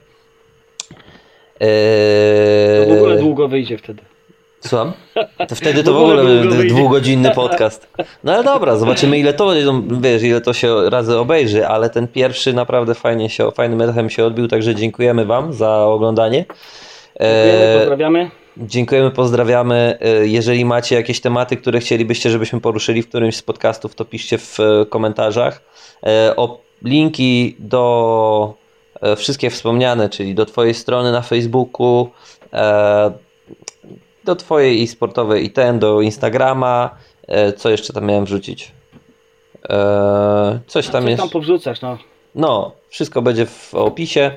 to E, w ogóle długo wyjdzie wtedy. Słucham? To wtedy to W ogóle wyjdzie. dwugodzinny podcast. No ale dobra, zobaczymy ile to, wiesz, ile to się razy obejrzy, ale ten pierwszy naprawdę fajnie się, fajnym echem się odbił, także dziękujemy Wam za oglądanie. Dziękujemy, E, pozdrawiamy. Dziękujemy, pozdrawiamy. E, Jeżeli macie jakieś tematy, które chcielibyście, żebyśmy poruszyli w którymś z podcastów, to piszcie w e, komentarzach. O linki do wszystkie wspomniane, czyli do Twojej strony na Facebooku, do Twojej i sportowej i ten, do Instagrama. E, Co jeszcze tam miałem wrzucić? E, Coś tam jest. tam powrzucasz, no. No, wszystko będzie w opisie,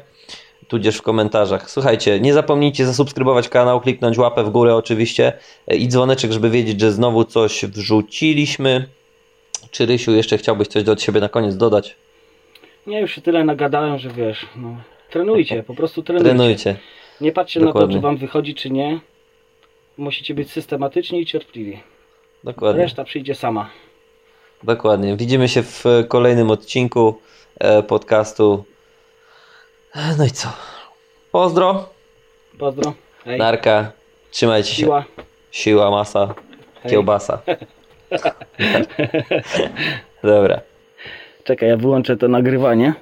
tudzież w komentarzach. Słuchajcie, nie zapomnijcie zasubskrybować kanał, kliknąć łapę w górę oczywiście e, i dzwoneczek, żeby wiedzieć, że znowu coś wrzuciliśmy. Czy Rysiu jeszcze chciałbyś coś do siebie na koniec dodać? Nie, już się tyle nagadałem, że wiesz, no. Trenujcie, po prostu trenujcie. Trenujcie. Nie patrzcie na to, Dokładnie. czy wam wychodzi, czy nie. Musicie być systematyczni i cierpliwi. Dokładnie. Reszta przyjdzie sama. Dokładnie. Widzimy się w kolejnym odcinku e, podcastu. No i co? Pozdro, Pozdro. Hej. narka, trzymajcie się. Siła. Siła, masa, Hej. kiełbasa. Dobra. Czekaj, ja wyłączę to nagrywanie.